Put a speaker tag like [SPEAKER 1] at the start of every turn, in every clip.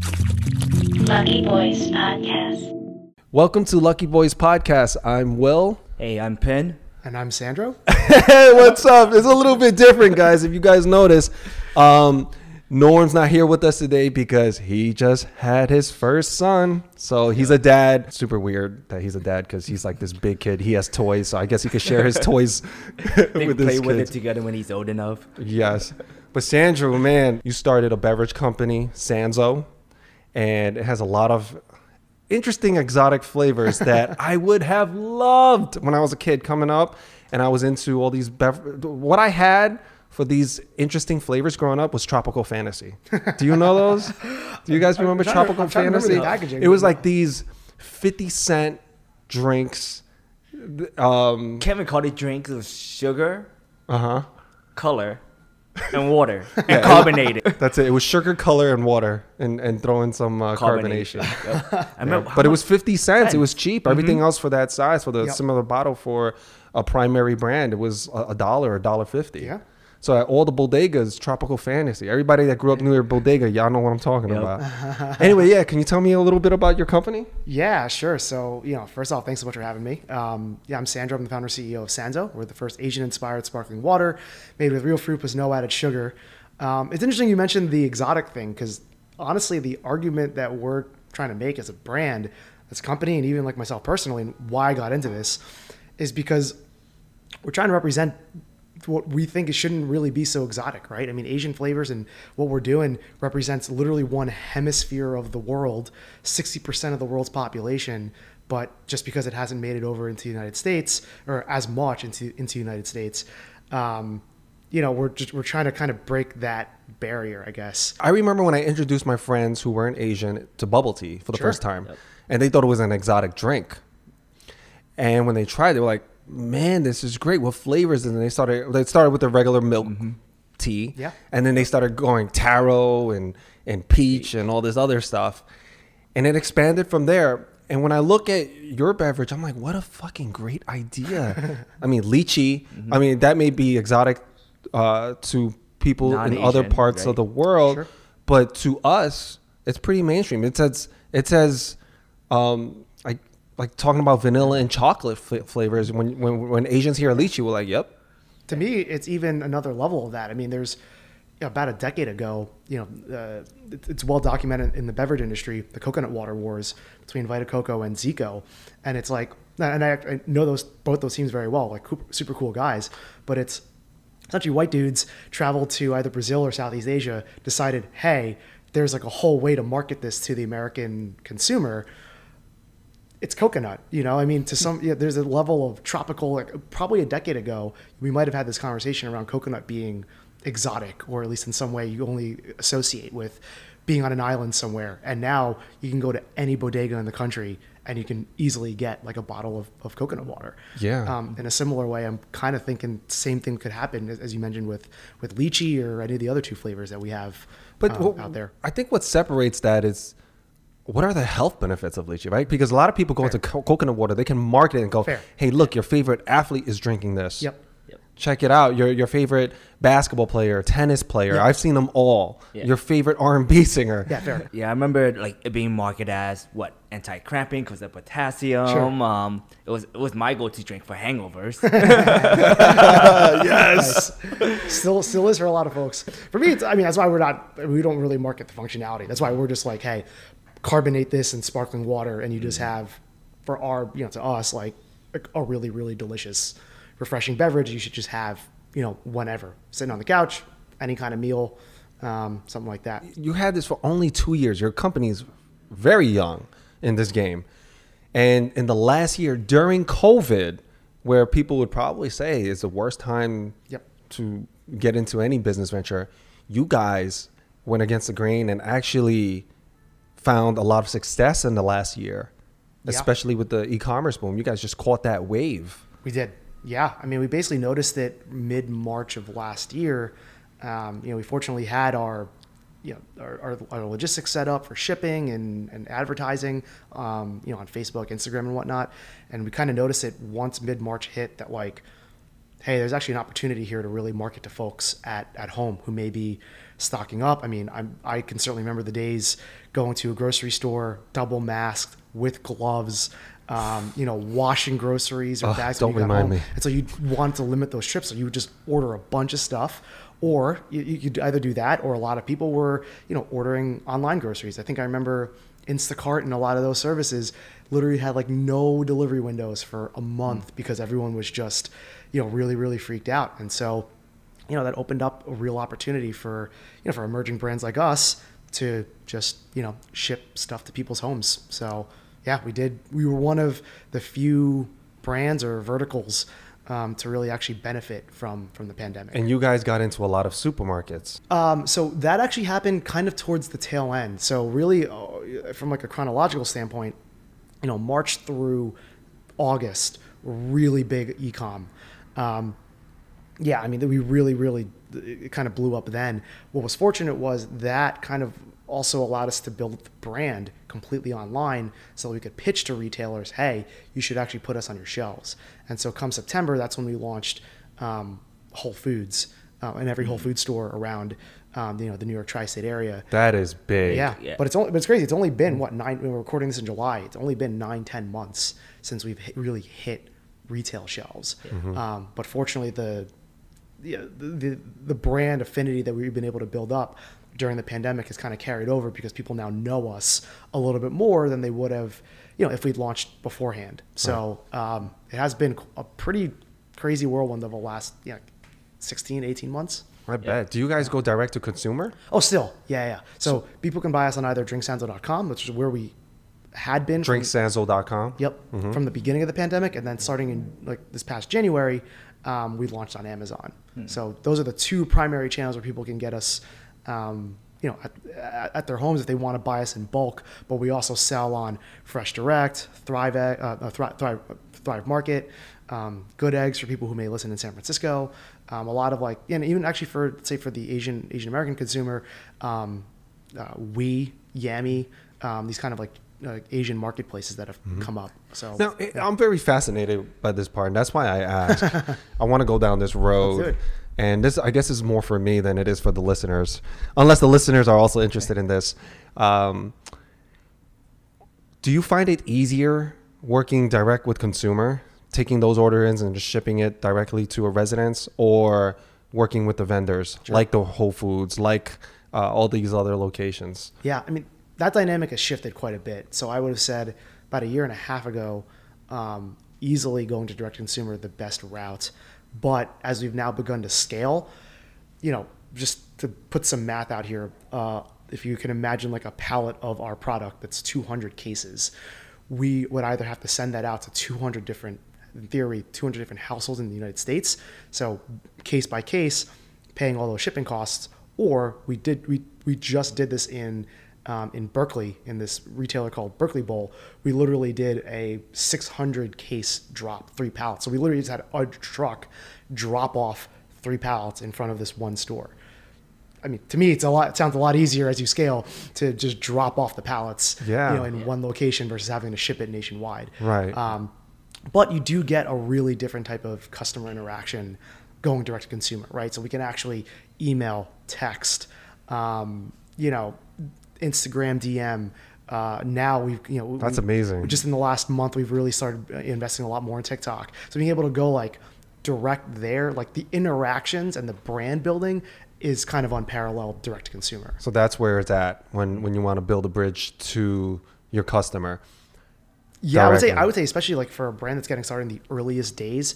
[SPEAKER 1] Lucky Boys Podcast.
[SPEAKER 2] Welcome to Lucky Boys Podcast. I'm Will.
[SPEAKER 3] Hey, I'm Penn.
[SPEAKER 4] And I'm Sandro.
[SPEAKER 2] Hey, what's up? It's a little bit different, guys. If you guys notice, um, Norm's not here with us today because he just had his first son. So he's a dad. Super weird that he's a dad because he's like this big kid. He has toys, so I guess he could share his toys
[SPEAKER 3] They
[SPEAKER 2] with
[SPEAKER 3] play
[SPEAKER 2] his
[SPEAKER 3] with it together when he's old enough.
[SPEAKER 2] Yes. But Sandro, man, you started a beverage company, Sanzo, and it has a lot of interesting exotic flavors that I would have loved when I was a kid coming up and I was into all these bev- what I had for these interesting flavors growing up was tropical fantasy. Do you know those? Do you guys remember tropical
[SPEAKER 4] I'm trying to
[SPEAKER 2] fantasy?
[SPEAKER 4] the packaging.
[SPEAKER 2] It was like these 50 cent drinks um
[SPEAKER 3] Kevin called it drinks with sugar,
[SPEAKER 2] uh-huh.
[SPEAKER 3] color, and water, and carbonated.
[SPEAKER 2] That's it. It was sugar, color, and water, and and throw in some uh,
[SPEAKER 3] Carbonation.
[SPEAKER 2] carbonation.
[SPEAKER 3] Yep. I remember,
[SPEAKER 2] But it was fifty cents. It was cheap.
[SPEAKER 3] Mm-hmm.
[SPEAKER 2] Everything else for that size, for the
[SPEAKER 4] Yep.
[SPEAKER 2] similar bottle for a primary brand, it was a a dollar, a dollar fifty.
[SPEAKER 4] Yeah.
[SPEAKER 2] So at all the bodegas, tropical fantasy. Everybody that grew up near a bodega, y'all know what I'm talking
[SPEAKER 3] Yep.
[SPEAKER 2] about. anyway, yeah. Can you tell me a little bit about your company?
[SPEAKER 4] Yeah, sure. So, you know, first off, thanks so much for having me. Um, yeah, I'm Sandro. I'm the founder and CEO of Sanzo. We're the first Asian-inspired sparkling water made with real fruit plus no added sugar. Um, it's interesting you mentioned the exotic thing because honestly, the argument that we're trying to make as a brand, as a company, and even like myself personally, and why I got into this, is because we're trying to represent what we think it shouldn't really be so exotic, right? I mean, Asian flavors and what we're doing represents literally one hemisphere of the world, 60% of the world's population. But just because it hasn't made it over into the United States or as much into into the United States, um, you know, we're just we're trying to kind of break that barrier, I guess.
[SPEAKER 2] I remember when I introduced my friends who weren't Asian to bubble tea for the
[SPEAKER 4] Sure.
[SPEAKER 2] first time, and they thought it was an exotic drink. And when they tried, they were like, "Man, this is great! What flavors?" And they started. They started with the regular milk tea,
[SPEAKER 4] Yeah.
[SPEAKER 2] and then they started going taro and and peach and all this other stuff, and it expanded from there. And when I look at your beverage, I'm like, "What a fucking great idea!" I mean, lychee. I mean, that may be exotic uh, to people in other
[SPEAKER 3] Non-Asian,
[SPEAKER 2] parts of the world,
[SPEAKER 4] Sure.
[SPEAKER 2] but to us, it's pretty mainstream. It says it says um, like talking about vanilla and chocolate fl- flavors. When when when Asians hear lychee, we're like, "Yep,
[SPEAKER 4] to me, it's even another level of that. I mean, there's you know, about a decade ago, you know, uh, it- it's well documented in the beverage industry, the coconut water wars between Vita Coco and Zico, and it's like, and I, I know those both those teams very well, like super cool guys, but it's essentially white dudes traveled to either Brazil or Southeast Asia, decided, hey, there's like a whole way to market this to the American consumer it's coconut you know? I mean to some yeah, there's a level of tropical like probably a decade ago we might have had this conversation around coconut being exotic or at least in some way you only associate with being on an island somewhere. And now you can go to any bodega in the country and you can easily get like a bottle of, of coconut water.
[SPEAKER 2] Yeah.
[SPEAKER 4] um, in a similar way i'm kind of thinking same thing could happen as, as you mentioned with with lychee or any of the other two flavors that we have
[SPEAKER 2] But
[SPEAKER 4] um, out there.
[SPEAKER 2] I think what separates that is what are the health benefits of lychee, right? Because a lot of people go into co- coconut water, they can market it and go,
[SPEAKER 4] Fair.
[SPEAKER 2] "Hey, look, your favorite athlete is drinking this.
[SPEAKER 4] Yep.
[SPEAKER 2] Check it out. Your your favorite basketball player, tennis player. I've seen them all.
[SPEAKER 3] Yeah.
[SPEAKER 2] Your favorite R and B singer.
[SPEAKER 4] yeah fair
[SPEAKER 3] Yeah, I remember like it being marketed as what anti-cramping because of potassium.
[SPEAKER 4] Sure.
[SPEAKER 3] Um, it was it was my go-to drink for hangovers.
[SPEAKER 2] yes.
[SPEAKER 4] still still is for a lot of folks. For me, it's, I mean that's why we're not we don't really market the functionality. That's why we're just like, hey, carbonate this in sparkling water, and you just have for our you know to us like a, a really really delicious, refreshing beverage. You should just have you know whenever sitting on the couch, any kind of meal, um, something like that.
[SPEAKER 2] you had this for only two years. Your company's very young in this game. And in the last year during COVID, where people would probably say is the worst time
[SPEAKER 4] Yep.
[SPEAKER 2] to get into any business venture, you guys went against the grain and actually found a lot of success in the last year,
[SPEAKER 4] Yeah.
[SPEAKER 2] especially with the e-commerce boom. You guys just caught that wave.
[SPEAKER 4] We did. Yeah. I mean, we basically noticed it mid March of last year. Um, you know, we fortunately had our, you know, our, our, our logistics set up for shipping and, and advertising, um, you know, on Facebook, Instagram, and whatnot. And we kind of noticed it once mid March hit that like hey, there's actually an opportunity here to really market to folks at, at home who may be stocking up. I mean, I'm, I can certainly remember the days going to a grocery store, double masked with gloves, um, you know, washing groceries or
[SPEAKER 2] Ugh,
[SPEAKER 4] bags.
[SPEAKER 2] don't remind
[SPEAKER 4] home.
[SPEAKER 2] me.
[SPEAKER 4] And so you want to limit those trips, so you would just order a bunch of stuff, or you, you could either do that, or a lot of people were, you know, ordering online groceries. I think I remember Instacart and a lot of those services literally had like no delivery windows for a month because everyone was just, you know, really really freaked out, and so, you know, that opened up a real opportunity for, you know, for emerging brands like us to just, you know, ship stuff to people's homes. So yeah, we did. We were one of the few brands or verticals um, to really actually benefit from from the pandemic.
[SPEAKER 2] And you guys got into a lot of supermarkets.
[SPEAKER 4] Um, so that actually happened kind of towards the tail end. So really, uh, from like a chronological standpoint, you know, March through August really big ecom. Um, yeah, I mean, we really, really, it kind of blew up then. What was fortunate was that kind of also allowed us to build the brand completely online so we could pitch to retailers, hey, you should actually put us on your shelves. And so come September, that's when we launched um, Whole Foods uh, in every Whole Food store around, um, you know, the New York tri-state area.
[SPEAKER 2] That is big.
[SPEAKER 4] Yeah,
[SPEAKER 3] Yeah.
[SPEAKER 4] but it's only, but it's crazy. It's only been what nine? We're recording this in July. It's only been nine, ten months since we've hit, really hit retail shelves. Um, but fortunately, the, the the the brand affinity that we've been able to build up during the pandemic has kind of carried over because people now know us a little bit more than they would have, you know, if we'd launched beforehand. So um, it has been a pretty crazy whirlwind of the last, you know, 16, 18 months.
[SPEAKER 2] I bet. Do you guys go direct to consumer?
[SPEAKER 4] Oh, still, yeah, yeah. So, people can buy us on either drinksanzo.com, which is where we had been. from-
[SPEAKER 2] Drinksanzo.com?
[SPEAKER 4] Yep, from the beginning of the pandemic, and then starting in like this past January, um, we launched on Amazon. So those are the two primary channels where people can get us, um, you know, at, at their homes if they want to buy us in bulk. But we also sell on Fresh Direct, Thrive, uh, uh, Thrive, Thrive, Thrive Market, um, Good Eggs for people who may listen in San Francisco. Um, a lot of like, and even actually for say for the Asian Asian American consumer, um, uh, we Yami, um, these kind of like uh, Asian marketplaces that have come up. So
[SPEAKER 2] Now, I- I'm very fascinated by this part, and that's why I ask. I want to go down this road. And this, I guess, is more for me than it is for the listeners, unless the listeners are also interested in this. Um, do you find it easier working direct with consumer, taking those orders and just shipping it directly to a residence, or working with the vendors like the Whole Foods, like uh, all these other locations?
[SPEAKER 4] Yeah, I mean that dynamic has shifted quite a bit. So I would have said about a year and a half ago, um, easily going to direct consumer the best route. But as we've now begun to scale, you know, just to put some math out here, uh, if you can imagine like a pallet of our product that's 200 cases, we would either have to send that out to 200 different, in theory, 200 different households in the United States. So case by case, paying all those shipping costs, or we did we we just did this in um, in Berkeley in this retailer called Berkeley Bowl. We literally did a 600 case drop, three pallets. So we literally just had a truck drop off three pallets in front of this one store. I mean, to me, it's a lot. It sounds a lot easier as you scale to just drop off the pallets,
[SPEAKER 2] Yeah.
[SPEAKER 4] you know, in one location versus having to ship it nationwide.
[SPEAKER 2] Right.
[SPEAKER 4] Um, but you do get a really different type of customer interaction going direct to consumer, right? So we can actually email, text, um, you know, Instagram DM. Uh, now we've, you know,
[SPEAKER 2] That's
[SPEAKER 4] we-
[SPEAKER 2] amazing.
[SPEAKER 4] Just in the last month, we've really started uh, investing a lot more in TikTok. So being able to go like direct there, like the interactions and the brand building is kind of unparalleled direct to consumer.
[SPEAKER 2] So that's where it's at when, when you want to build a bridge to your customer.
[SPEAKER 4] Yeah, I would say. I would say especially like for a brand that's getting started in the earliest days,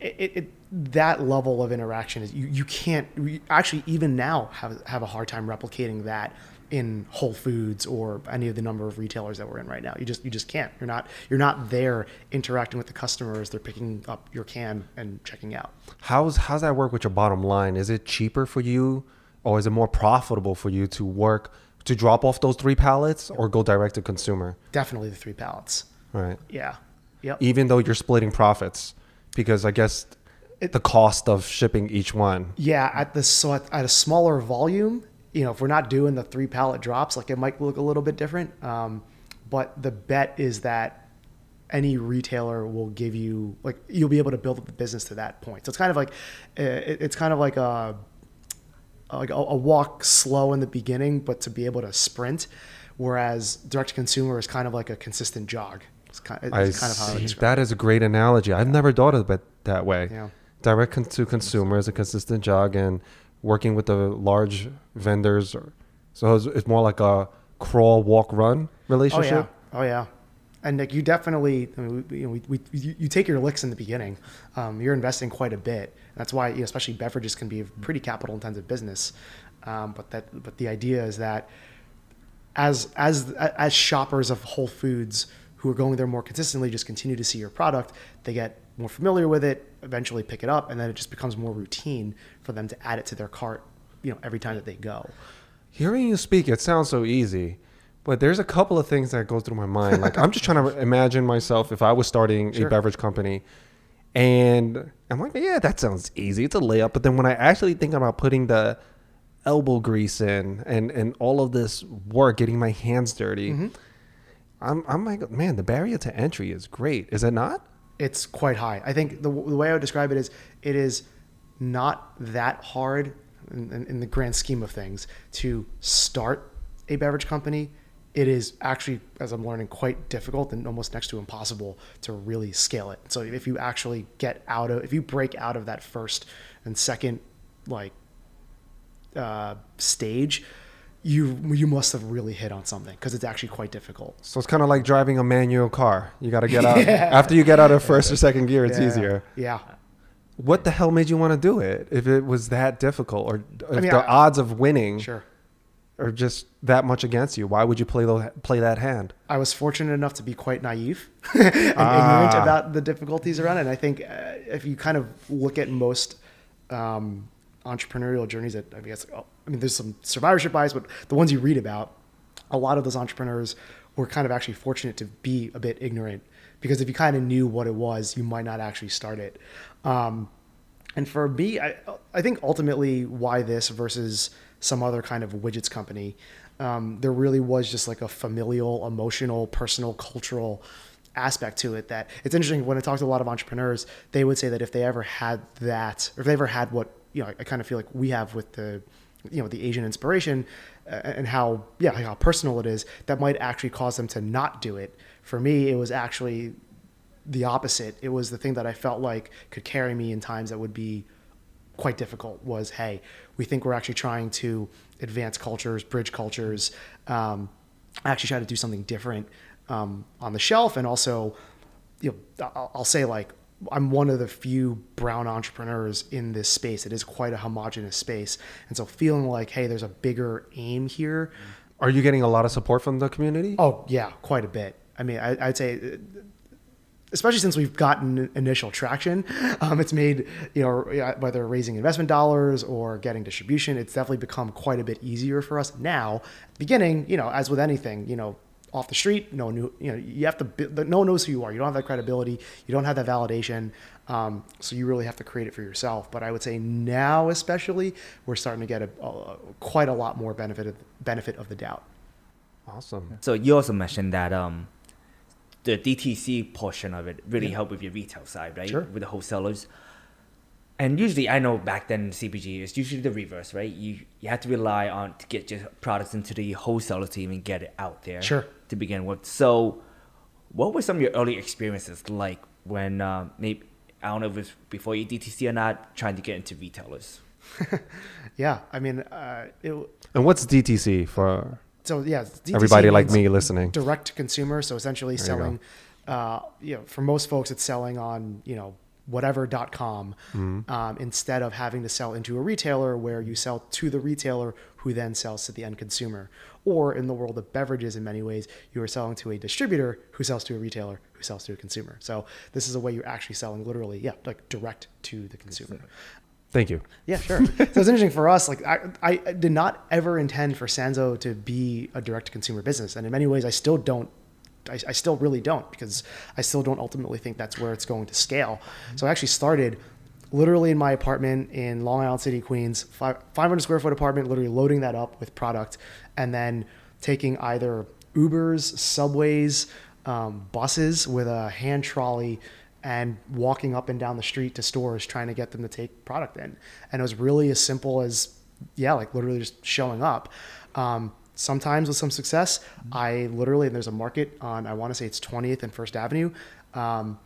[SPEAKER 4] it, it, it that level of interaction is you, you can't we actually even now have have a hard time replicating that in Whole Foods or any of the number of retailers that we're in right now. You just you just can't. You're not you're not there interacting with the customers. They're picking up your can and checking out.
[SPEAKER 2] How's how's that work with your bottom line? Is it cheaper for you, or is it more profitable for you to work to drop off those three pallets or go direct to consumer?
[SPEAKER 4] Definitely the three pallets.
[SPEAKER 2] Right.
[SPEAKER 4] Yeah. Yep.
[SPEAKER 2] Even though you're splitting profits, because I guess
[SPEAKER 4] It-
[SPEAKER 2] the cost of shipping each one.
[SPEAKER 4] Yeah, at the so at, at a smaller volume, you know, if we're not doing the three pallet drops, like it might look a little bit different. Um, but the bet is that any retailer will give you like you'll be able to build up the business to that point. So it's kind of like uh, it's kind of like a like a, a walk slow in the beginning, but to be able to sprint. Whereas direct to consumer is kind of like a consistent jog. It's kind, it's
[SPEAKER 2] I
[SPEAKER 4] kind of how I would
[SPEAKER 2] see.
[SPEAKER 4] describe
[SPEAKER 2] that is a great analogy. I've never thought of it that way.
[SPEAKER 4] Yeah.
[SPEAKER 2] Direct con- to consumer is a consistent jog, and working with the large vendors. Or, so it's, it's more like a crawl, walk, run relationship.
[SPEAKER 4] Oh yeah, oh yeah, and like you definitely, I mean, we, you, we, we, you, you take your licks in the beginning. Um, you're investing quite a bit. That's why, you know, especially beverages can be a pretty capital intensive business. Um, but that, but the idea is that as as as shoppers of Whole Foods who are going there more consistently, just continue to see your product. They get more familiar with it, eventually pick it up, and then it just becomes more routine for them to add it to their cart. You know, every time that they go.
[SPEAKER 2] Hearing you speak, it sounds so easy, but there's a couple of things that go through my mind. Like I'm just trying to imagine myself if I was starting
[SPEAKER 4] Sure.
[SPEAKER 2] a beverage company, and I'm like, yeah, that sounds easy. It's a layup. But then when I actually think about putting the elbow grease in and and all of this work, getting my hands dirty,
[SPEAKER 4] Mm-hmm.
[SPEAKER 2] I'm I'm like, man, the barrier to entry is great. Is it not?
[SPEAKER 4] It's quite high. I think the, the way I would describe it is it is not that hard in, in, in the grand scheme of things to start a beverage company. It is actually, as I'm learning, quite difficult and almost next to impossible to really scale it. So if you actually get out of, if you break out of that first and second, like uh, stage, you you must have really hit on something because it's actually quite difficult.
[SPEAKER 2] So it's kind of like driving a manual car. You got to get out after you get out of first or second gear. It's
[SPEAKER 4] Yeah.
[SPEAKER 2] easier.
[SPEAKER 4] Yeah.
[SPEAKER 2] What the hell made you want to do it? If it was that difficult, or if
[SPEAKER 4] mean,
[SPEAKER 2] the
[SPEAKER 4] I-
[SPEAKER 2] odds of winning
[SPEAKER 4] Sure.
[SPEAKER 2] are just that much against you, why would you play the, play that hand?
[SPEAKER 4] I was fortunate enough to be quite naive and ignorant
[SPEAKER 2] Ah.
[SPEAKER 4] about the difficulties around it. And I think uh, if you kind of look at most um, entrepreneurial journeys, that I guess, oh, I mean, there's some survivorship bias, but the ones you read about, a lot of those entrepreneurs were kind of actually fortunate to be a bit ignorant because if you kind of knew what it was, you might not actually start it. Um, and for me, I, I think ultimately why this versus some other kind of widgets company, um, there really was just like a familial, emotional, personal, cultural aspect to it that it's interesting when I talk to a lot of entrepreneurs, they would say that if they ever had that, or if they ever had what, you know, I kind of feel like we have with the, you know, the Asian inspiration uh, and how, yeah, how personal it is, that might actually cause them to not do it. For me, it was actually the opposite. It was the thing that I felt like could carry me in times that would be quite difficult. Was hey, we think we're actually trying to advance cultures, bridge cultures, um, actually try to do something different um, on the shelf, and also, you know, I'll, I'll say like I'm one of the few brown entrepreneurs in this space. It is quite a homogenous space, and so feeling like hey, there's a bigger aim here.
[SPEAKER 2] Are you getting a lot of support from the community?
[SPEAKER 4] Oh yeah, quite a bit. I mean, I, I'd say, uh, especially since we've gotten initial traction, um, it's made you know whether raising investment dollars or getting distribution, it's definitely become quite a bit easier for us now. Beginning, you know, as with anything, you know, off the street, no one knew, you know, you have to, no one knows who you are. You don't have that credibility. You don't have that validation. Um, so you really have to create it for yourself. But I would say now, especially, we're starting to get a, a quite a lot more benefit of, benefit of the doubt.
[SPEAKER 2] Awesome.
[SPEAKER 3] So you also mentioned that um, the DTC portion of it really helped with your retail side, right?
[SPEAKER 4] Sure.
[SPEAKER 3] With the wholesalers. And usually, I know back then in CPG, it's usually the reverse, right? You you have to rely on to get your products into the wholesaler to even get it out there.
[SPEAKER 4] Sure.
[SPEAKER 3] To begin with, so what were some of your early experiences like when uh, maybe I don't know if it's before you DTC or not, trying to get into retailers?
[SPEAKER 4] Yeah, I mean, uh, it,
[SPEAKER 2] And what's DTC for
[SPEAKER 4] so yeah, DTC
[SPEAKER 2] everybody like me listening?
[SPEAKER 4] direct to consumer. So essentially
[SPEAKER 2] There you
[SPEAKER 4] selling, uh, you know, for most folks, it's selling on you know whatever.com
[SPEAKER 2] Mm-hmm.
[SPEAKER 4] um, instead of having to sell into a retailer where you sell to the retailer who then sells to the end consumer. Or in the world of beverages, in many ways, you are selling to a distributor who sells to a retailer who sells to a consumer. So this is a way you're actually selling literally, yeah, like direct to the consumer.
[SPEAKER 2] Thank you.
[SPEAKER 4] Yeah, sure. so it's interesting for us. Like, I, I did not ever intend for Sanzo to be a direct to consumer business, and in many ways, I still don't. I, I still really don't because I still don't ultimately think that's where it's going to scale. So I actually started literally in my apartment in Long Island City, Queens, 500 square foot apartment, literally loading that up with product, and then taking either Ubers, Subways, um, buses with a hand trolley and walking up and down the street to stores trying to get them to take product in. And it was really as simple as, yeah, like literally just showing up. Um, sometimes with some success, I literally, and there's a market on, I want to say it's 20th and First Avenue, um,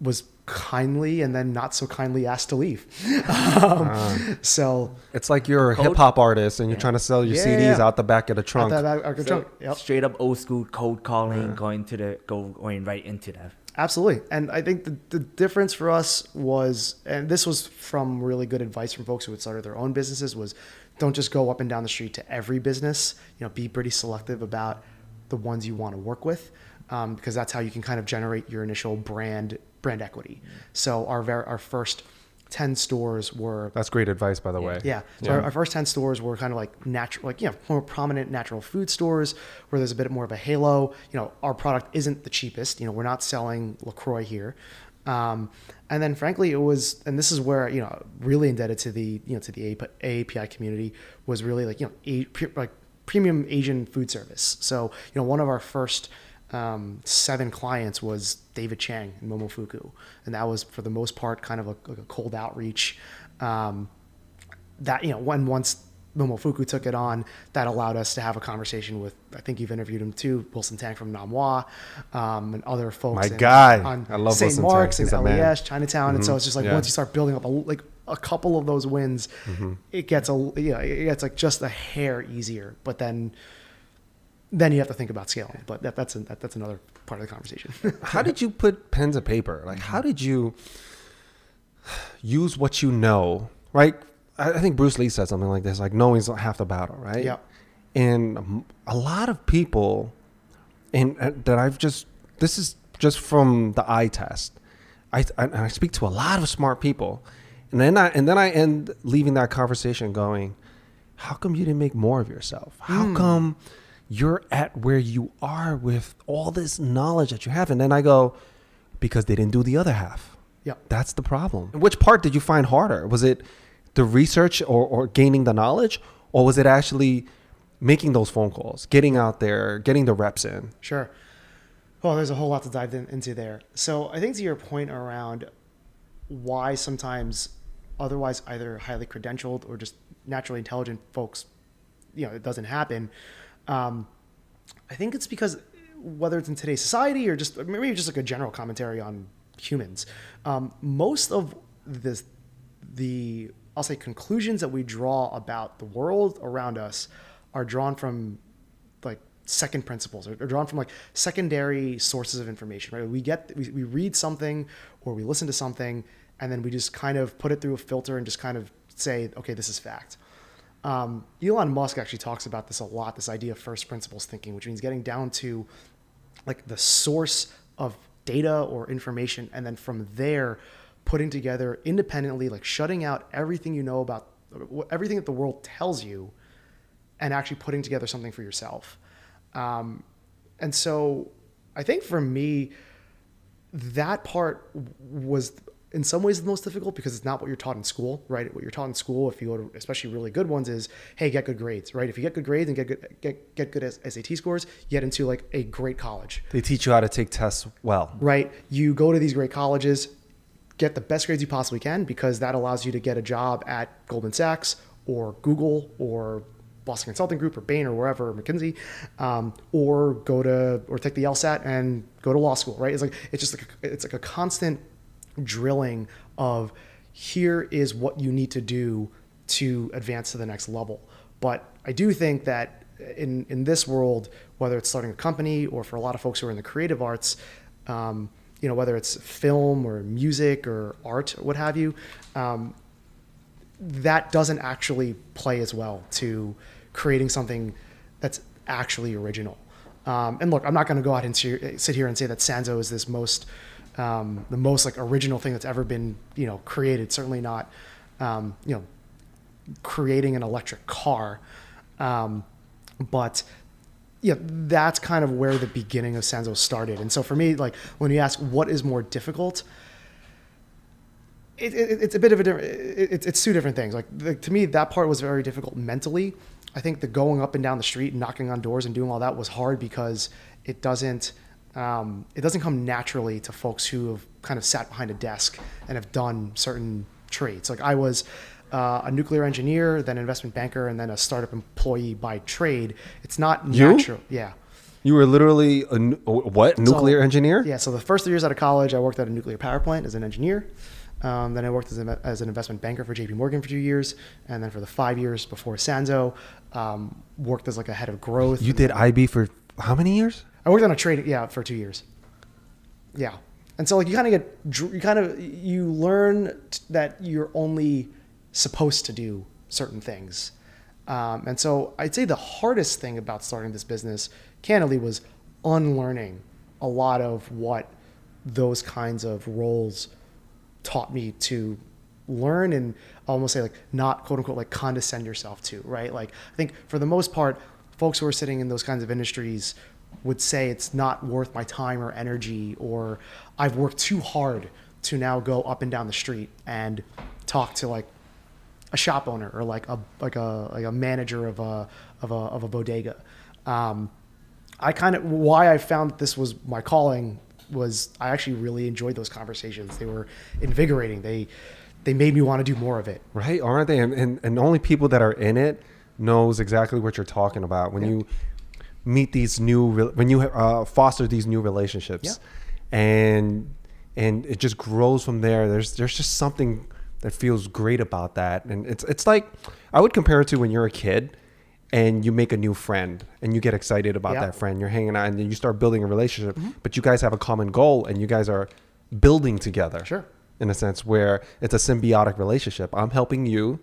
[SPEAKER 4] was kindly and then not so kindly asked to leave. um, so
[SPEAKER 2] It's like you're a hip hop artist and you're trying to sell your
[SPEAKER 4] Yeah,
[SPEAKER 2] CDs
[SPEAKER 4] yeah.
[SPEAKER 2] out the back of the trunk.
[SPEAKER 4] At that, at the
[SPEAKER 3] So,
[SPEAKER 4] trunk. Yep.
[SPEAKER 3] Straight up old school cold calling, going to the go going right into that.
[SPEAKER 4] Absolutely. And I think the, the difference for us was, and this was from really good advice from folks who had started their own businesses, was don't just go up and down the street to every business. You know, be pretty selective about the ones you want to work with, um, because that's how you can kind of generate your initial brand brand equity. So our ver- our first ten stores were
[SPEAKER 2] That's great advice, by the way.
[SPEAKER 4] yeah. So Our, our first 10 stores were kind of like natural, like, you know, more prominent natural food stores where there's a bit more of a halo. You know, our product isn't the cheapest. You know, we're not selling LaCroix here. Um, and then frankly, it was, and this is where, you know, really indebted to the, you know, to the AAPI community was really like, you know, a, like premium Asian food service. So, you know, one of our first, um, seven clients was David Chang and Momofuku, and that was for the most part kind of a, like a cold outreach. Um, that you know, when once Momofuku took it on, that allowed us to have a conversation with. I think you've interviewed him too, Wilson Tang from Nom Wah, um, and other folks.
[SPEAKER 2] My
[SPEAKER 4] in-
[SPEAKER 2] guy.
[SPEAKER 4] on
[SPEAKER 2] I love
[SPEAKER 4] St.
[SPEAKER 2] Wilson
[SPEAKER 4] Mark's and
[SPEAKER 2] man.
[SPEAKER 4] LES, Chinatown, and so it's just like
[SPEAKER 2] Yeah.
[SPEAKER 4] once you start building up a, like a couple of those wins,
[SPEAKER 2] Mm-hmm.
[SPEAKER 4] it gets a yeah, it gets like just a hair easier. But then, then you have to think about scaling. But that, that's a, that, that's another part of the conversation.
[SPEAKER 2] how did you put pen to paper? Like, how did you use what you know? Right? I, I think Bruce Lee said something like this: like knowing's half the battle, right?
[SPEAKER 4] Yeah.
[SPEAKER 2] And a lot of people, and uh, that I've just this is just from the eye test. I, I and I speak to a lot of smart people, and then I and then I end leaving that conversation going, how come you didn't make more of yourself? How come you're at where you are with all this knowledge that you have? And then I go, because they didn't do the other half.
[SPEAKER 4] Yeah.
[SPEAKER 2] That's the problem. Which part did you find harder? Was it the research or, or gaining the knowledge, or was it actually making those phone calls, getting out there, getting the reps in?
[SPEAKER 4] Sure. Well, there's a whole lot to dive in, into there. So I think to your point around why sometimes otherwise either highly credentialed or just naturally intelligent folks, you know, it doesn't happen. Um, I think it's because whether it's in today's society or just maybe just like a general commentary on humans, um, most of this, the I'll say conclusions that we draw about the world around us are drawn from like second principles or drawn from like secondary sources of information right? We get we, we read something or we listen to something and then we just kind of put it through a filter and just kind of say okay this is fact um, elon musk actually talks about this a lot this idea of first principles thinking which means getting down to like the source of data or information and then from there putting together independently like shutting out everything you know about everything that the world tells you and actually putting together something for yourself. Um, and so i think for me that part was in some ways the most difficult because it's not what you're taught in school, right? What you're taught in school, if you go to especially really good ones, is hey, get good grades, right? If you get good grades and get good get get good SAT scores, you get into like a great college,
[SPEAKER 2] They teach you how to take tests well.
[SPEAKER 4] right? You go to these great colleges, get the best grades you possibly can because that allows you to get a job at Goldman Sachs or Google or Boston Consulting Group or Bain or wherever, McKinsey, um, or go to or take the LSAT and go to law school, right? It's like it's just like a, it's like a constant drilling of here is what you need to do to advance to the next level. But I do think that in in this world, whether it's starting a company or for a lot of folks who are in the creative arts, um, you know, whether it's film or music or art or what have you, um, that doesn't actually play as well to creating something that's actually original. Um, and look, I'm not going to go out and sit here and say that Sanzo is this most, um, the most like original thing that's ever been, you know, created. Certainly not, um, you know, creating an electric car. Um, but yeah, that's kind of where the beginning of Sanzo started. And so for me, like when you ask what is more difficult, it, it, it's a bit of a different. It, it's two different things. Like the, to me, that part was very difficult mentally, I think the going up and down the street knocking on doors and doing all that was hard because it doesn't um, it doesn't come naturally to folks who have kind of sat behind a desk and have done certain trades. Like I was uh, a nuclear engineer, then an investment banker, and then a startup employee by trade. It's not
[SPEAKER 2] You?
[SPEAKER 4] natural. Yeah.
[SPEAKER 2] You were literally a nu- what nuclear engineer?
[SPEAKER 4] Yeah. So the first three years out of college, I worked at a nuclear power plant as an engineer. Um, then I worked as, an as an investment banker for JP Morgan for two years, and then for the five years before Sanzo, um, worked as like a head of growth.
[SPEAKER 2] You did IB for how many years?
[SPEAKER 4] I worked on a trade, yeah, for two years. Yeah, and so like you kind of get, you kind of you learn that you're only supposed to do certain things, um, and so I'd say the hardest thing about starting this business, candidly, was unlearning a lot of what those kinds of roles taught me to learn and almost say like not quote unquote like condescend yourself to right? Like i think for the most part folks who are sitting in those kinds of industries would say it's not worth my time or energy or i've worked too hard to now go up and down the street and talk to like a shop owner or like a like a like a manager of a of a of a bodega um, I kind of why I found that this was my calling was I actually really enjoyed those conversations. They were invigorating. They they made me want to do more of it.
[SPEAKER 2] Right, aren't they? And, and and only people that are in it knows exactly what you're talking about when you meet these new when you uh, foster these new relationships, and and it just grows from there. There's there's just something that feels great about that, and it's it's like I would compare it to when you're a kid. And you make a new friend, and you get excited about
[SPEAKER 4] Yeah.
[SPEAKER 2] that friend. You're hanging out, and then you start building a relationship. But you guys have a common goal, and you guys are building together
[SPEAKER 4] Sure.
[SPEAKER 2] in a sense where it's a symbiotic relationship. I'm helping you,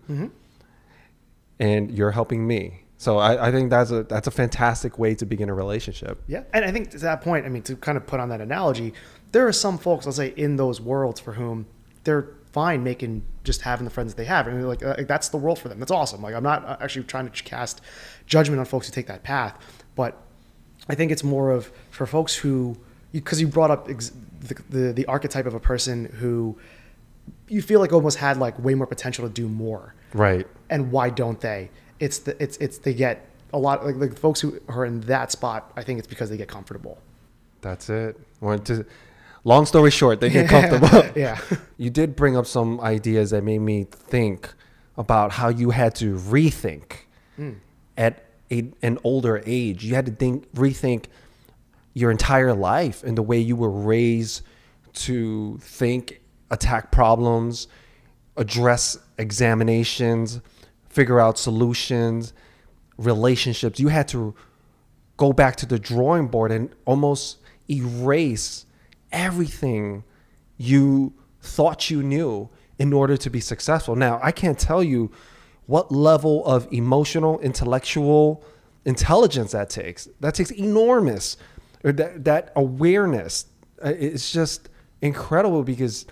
[SPEAKER 2] and you're helping me. So I, I think that's a that's a fantastic way to begin a relationship.
[SPEAKER 4] Yeah, and I think to that point, I mean, to kind of put on that analogy, there are some folks, let's say, in those worlds for whom they're fine making just having the friends that they have, and like, uh, like that's the world for them. That's awesome. Like I'm not uh, actually trying to cast judgment on folks who take that path, but I think it's more of for folks who, because you brought up ex- the, the the archetype of a person who you feel like almost had like way more potential to do more
[SPEAKER 2] Right.
[SPEAKER 4] and why don't they? It's the it's it's they get a lot like the folks who are in that spot. I think it's because they get comfortable.
[SPEAKER 2] That's it. Want to, long story short, they get comfortable.
[SPEAKER 4] yeah,
[SPEAKER 2] You did bring up some ideas that made me think about how you had to rethink hmm. at a, an older age. You had to think rethink your entire life and the way you were raised to think, attack problems, address examinations, figure out solutions, relationships. You had to go back to the drawing board and almost erase everything you thought you knew in order to be successful. Now, I can't tell you what level of emotional, intellectual intelligence that takes. That takes enormous, or that, that awareness. Uh, It's just incredible because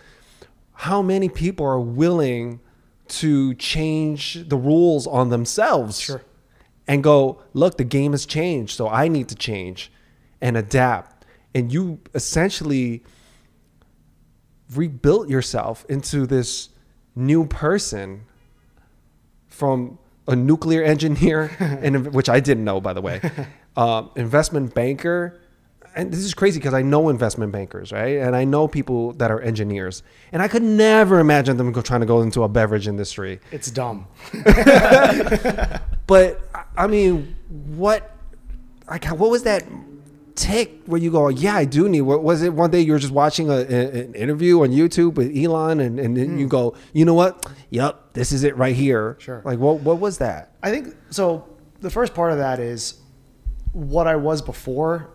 [SPEAKER 2] how many people are willing to change the rules on themselves
[SPEAKER 4] Sure.
[SPEAKER 2] and go, look, the game has changed, so I need to change and adapt. And you essentially rebuilt yourself into this new person from a nuclear engineer, and which I didn't know, by the way, um, investment banker. And this is crazy because I know investment bankers, right? And I know people that are engineers, and I could never imagine them go, trying to go into a beverage industry.
[SPEAKER 4] it's dumb.
[SPEAKER 2] But I- mean, what? Like, what was that tick where you go? Yeah, I do need. What was it? One day you were just watching a, an interview on YouTube with Elon, and, and then you hmm. go, you know what? Yep, this is it right here.
[SPEAKER 4] Sure.
[SPEAKER 2] Like, what? What was that?
[SPEAKER 4] I think so. The first part of that is what I was before,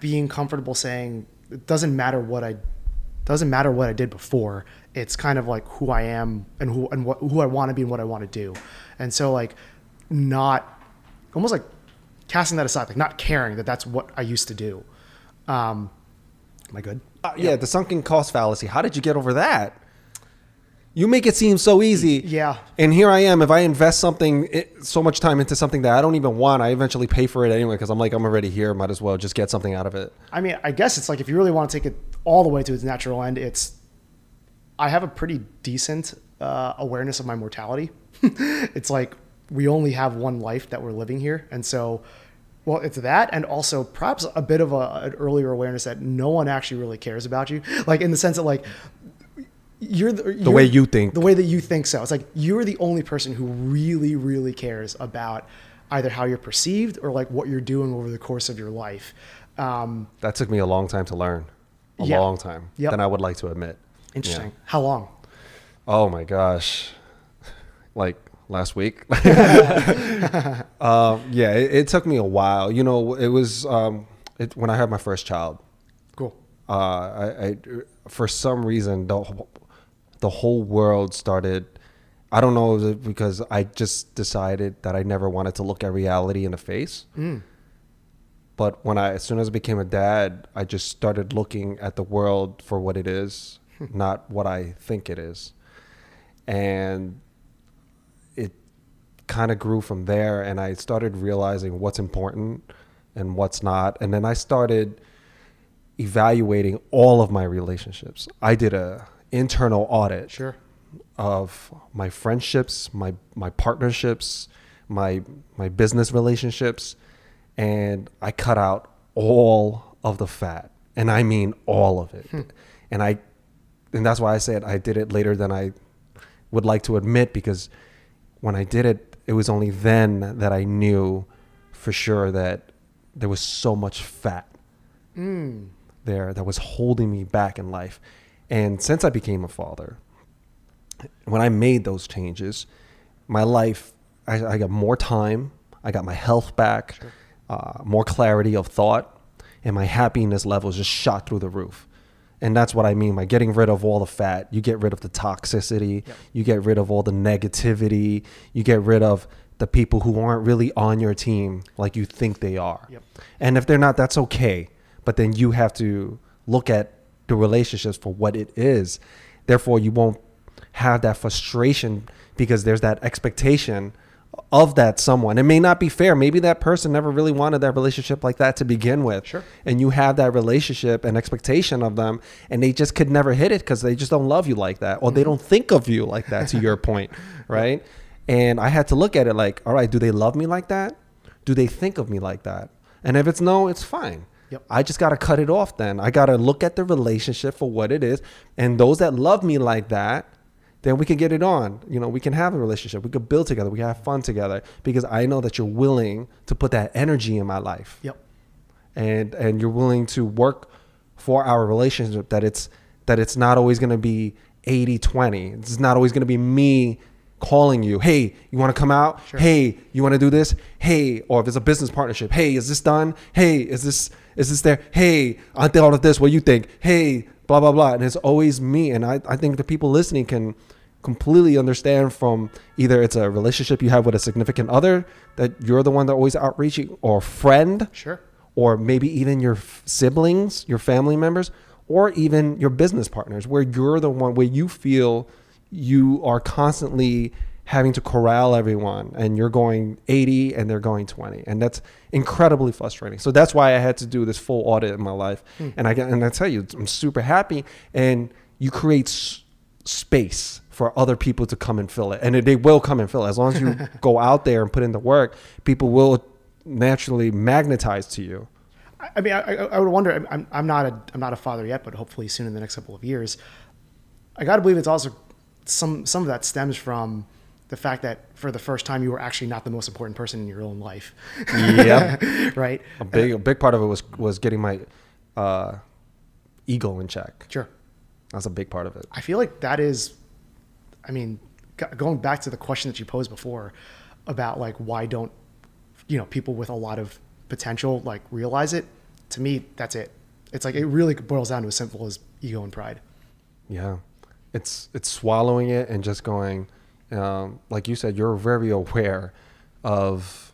[SPEAKER 4] being comfortable saying it doesn't matter what I doesn't matter what I did before. It's kind of like who I am and who and what who I want to be and what I want to do. And so like not almost like casting that aside, like not caring that that's what I used to do. Um, am I good?
[SPEAKER 2] Uh, yeah, the sunken cost fallacy. How did you get over that? You make it seem so easy.
[SPEAKER 4] Yeah.
[SPEAKER 2] And here I am. If I invest something, it, so much time into something that I don't even want, I eventually pay for it anyway because I'm like, I'm already here. Might as well just get something out of it.
[SPEAKER 4] I mean, I guess it's like if you really want to take it all the way to its natural end, it's I have a pretty decent uh, awareness of my mortality. it's like we only have one life that we're living here, and so. Well, it's that, and also perhaps a bit of a, an earlier awareness that no one actually really cares about you, like in the sense that like you're the,
[SPEAKER 2] The way you think.
[SPEAKER 4] the way that you think so. It's like you're the only person who really, really cares about either how you're perceived or like what you're doing over the course of your life. Um,
[SPEAKER 2] That took me a long time to learn. A
[SPEAKER 4] Yeah.
[SPEAKER 2] long time.
[SPEAKER 4] Yep.
[SPEAKER 2] Than I would like to admit.
[SPEAKER 4] interesting.
[SPEAKER 2] Yeah.
[SPEAKER 4] How long?
[SPEAKER 2] Oh my gosh. Like last week. um, yeah, it, it took me a while. You know, it was um, it, when I had my first child.
[SPEAKER 4] Cool.
[SPEAKER 2] Uh, I, I, for some reason, the, wh- the whole world started. I don't know, because I just decided that I never wanted to look at reality in the face. Mm. But when I, as soon as I became a dad, I just started looking at the world for what it is, hmm. not what I think it is. And it kind of grew from there. And I started realizing what's important and what's not. And then I started evaluating all of my relationships. I did a internal audit
[SPEAKER 4] Sure.
[SPEAKER 2] of my friendships, my my partnerships, my my business relationships, and I cut out all of the fat, and I mean all of it. Hmm. And I and that's why I said I did it later than I would like to admit because when I did it, it was only then that I knew for sure that there was so much fat hmm. there that was holding me back in life. And since I became a father, when I made those changes, my life, I, I got more time, I got my health back, uh, more clarity of thought, and my happiness levels just shot through the roof. And that's what I mean by getting rid of all the fat. You get rid of the toxicity, you get rid of all the negativity, you get rid of the people who aren't really on your team like you think they are.
[SPEAKER 4] Yep.
[SPEAKER 2] And if they're not, that's okay. But then you have to look at the relationships for what it is. Therefore, you won't have that frustration because there's that expectation of that someone. It may not be fair. Maybe that person never really wanted that relationship like that to begin with.
[SPEAKER 4] Sure.
[SPEAKER 2] And you have that relationship and expectation of them, and they just could never hit it because they just don't love you like that, or they mm-hmm. don't think of you like that, to your point, right? And I had to look at it like, all right, do they love me like that? Do they think of me like that? And if it's no, it's fine.
[SPEAKER 4] Yep.
[SPEAKER 2] I just got to cut it off then. I got to look at the relationship for what it is. And those that love me like that, then we can get it on. You know, we can have a relationship. We could build together. We can have fun together because I know that you're willing to put that energy in my life.
[SPEAKER 4] Yep.
[SPEAKER 2] And and you're willing to work for our relationship that it's that it's not always going to be 80-20. It's not always going to be me calling you, "Hey, you want to come out? Sure. Hey, you want to do this? Hey, or if it's a business partnership, "Hey, is this done? Hey, is this is this there? Hey, I thought of this. What do you think? Hey, blah blah blah." And it's always me and I I think the people listening can completely understand from either it's a relationship you have with a significant other that you're the one that always outreaching or friend
[SPEAKER 4] Sure.
[SPEAKER 2] or maybe even your f- siblings, your family members, or even your business partners, where you're the one where you feel you are constantly having to corral everyone and you're going 80 and they're going 20 and that's incredibly frustrating. So that's why i had to do this full audit in my life. Hmm. And i and i tell you i'm super happy. And you create s- space for other people to come and fill it. And they will come and fill it. As long as you go out there and put in the work people will naturally magnetize to you.
[SPEAKER 4] I mean, I, I- would wonder. I'm- I'm, I'm not a I'm not a father yet, but hopefully soon in the next couple of years. I got to believe it's also some some of that stems from the fact that for the first time you were actually not the most important person in your own life.
[SPEAKER 2] Yep.
[SPEAKER 4] right.
[SPEAKER 2] a big a big part of it was was getting my uh, ego in check.
[SPEAKER 4] Sure.
[SPEAKER 2] That's a big part of it.
[SPEAKER 4] I feel like that is, I mean, going back to the question that you posed before about like why don't you know people with a lot of potential like realize it? To me, that's it. It's like it really boils down to as simple as ego and pride.
[SPEAKER 2] Yeah, it's it's swallowing it and just going, um, like you said, you're very aware of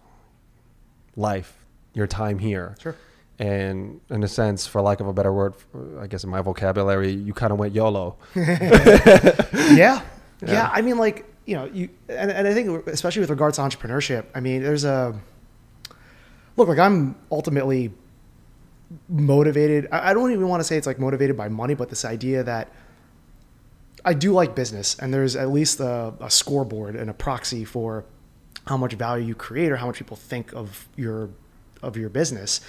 [SPEAKER 2] life, your time here.
[SPEAKER 4] Sure.
[SPEAKER 2] And in a sense, for lack of a better word, I guess in my vocabulary, you kind of went YOLO.
[SPEAKER 4] yeah. yeah i mean like you know you and, and i think especially with regards to entrepreneurship i mean there's a look like i'm ultimately motivated i I don't even want to say it's like motivated by money but this idea that i do like business and there's at least a, a scoreboard and a proxy for how much value you create or how much people think of your of your business.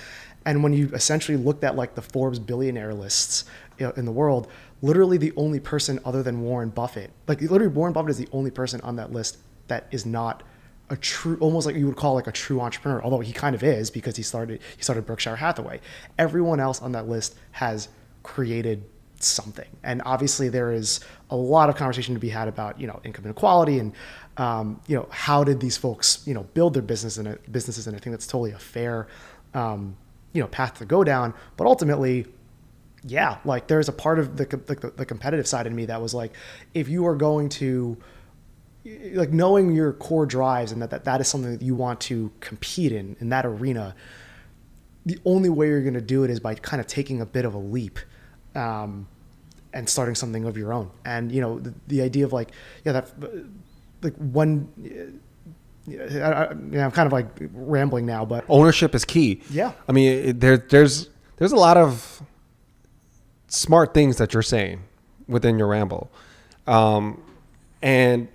[SPEAKER 4] And when you essentially looked at like the Forbes billionaire lists in the world, literally the only person other than Warren Buffett, like literally Warren Buffett is the only person on that list that is not a true almost like you would call like a true entrepreneur although he kind of is because he started he started berkshire hathaway everyone else on that list has created something. And obviously there is a lot of conversation to be had about you know income inequality and um, you know how did these folks you know build their business and businesses and i think that's totally a fair um, you know path to go down. But ultimately yeah like there's a part of the, the, the competitive side in me that was like if you are going to like knowing your core drives and that, that that is something that you want to compete in in that arena the only way you're going to do it is by kind of taking a bit of a leap. Um, and starting something of your own and you know the, the idea of like yeah that like one I, I'm kind of like rambling now, but
[SPEAKER 2] ownership is key.
[SPEAKER 4] Yeah.
[SPEAKER 2] I mean, it, there, there's there's a lot of smart things that you're saying within your ramble, um, and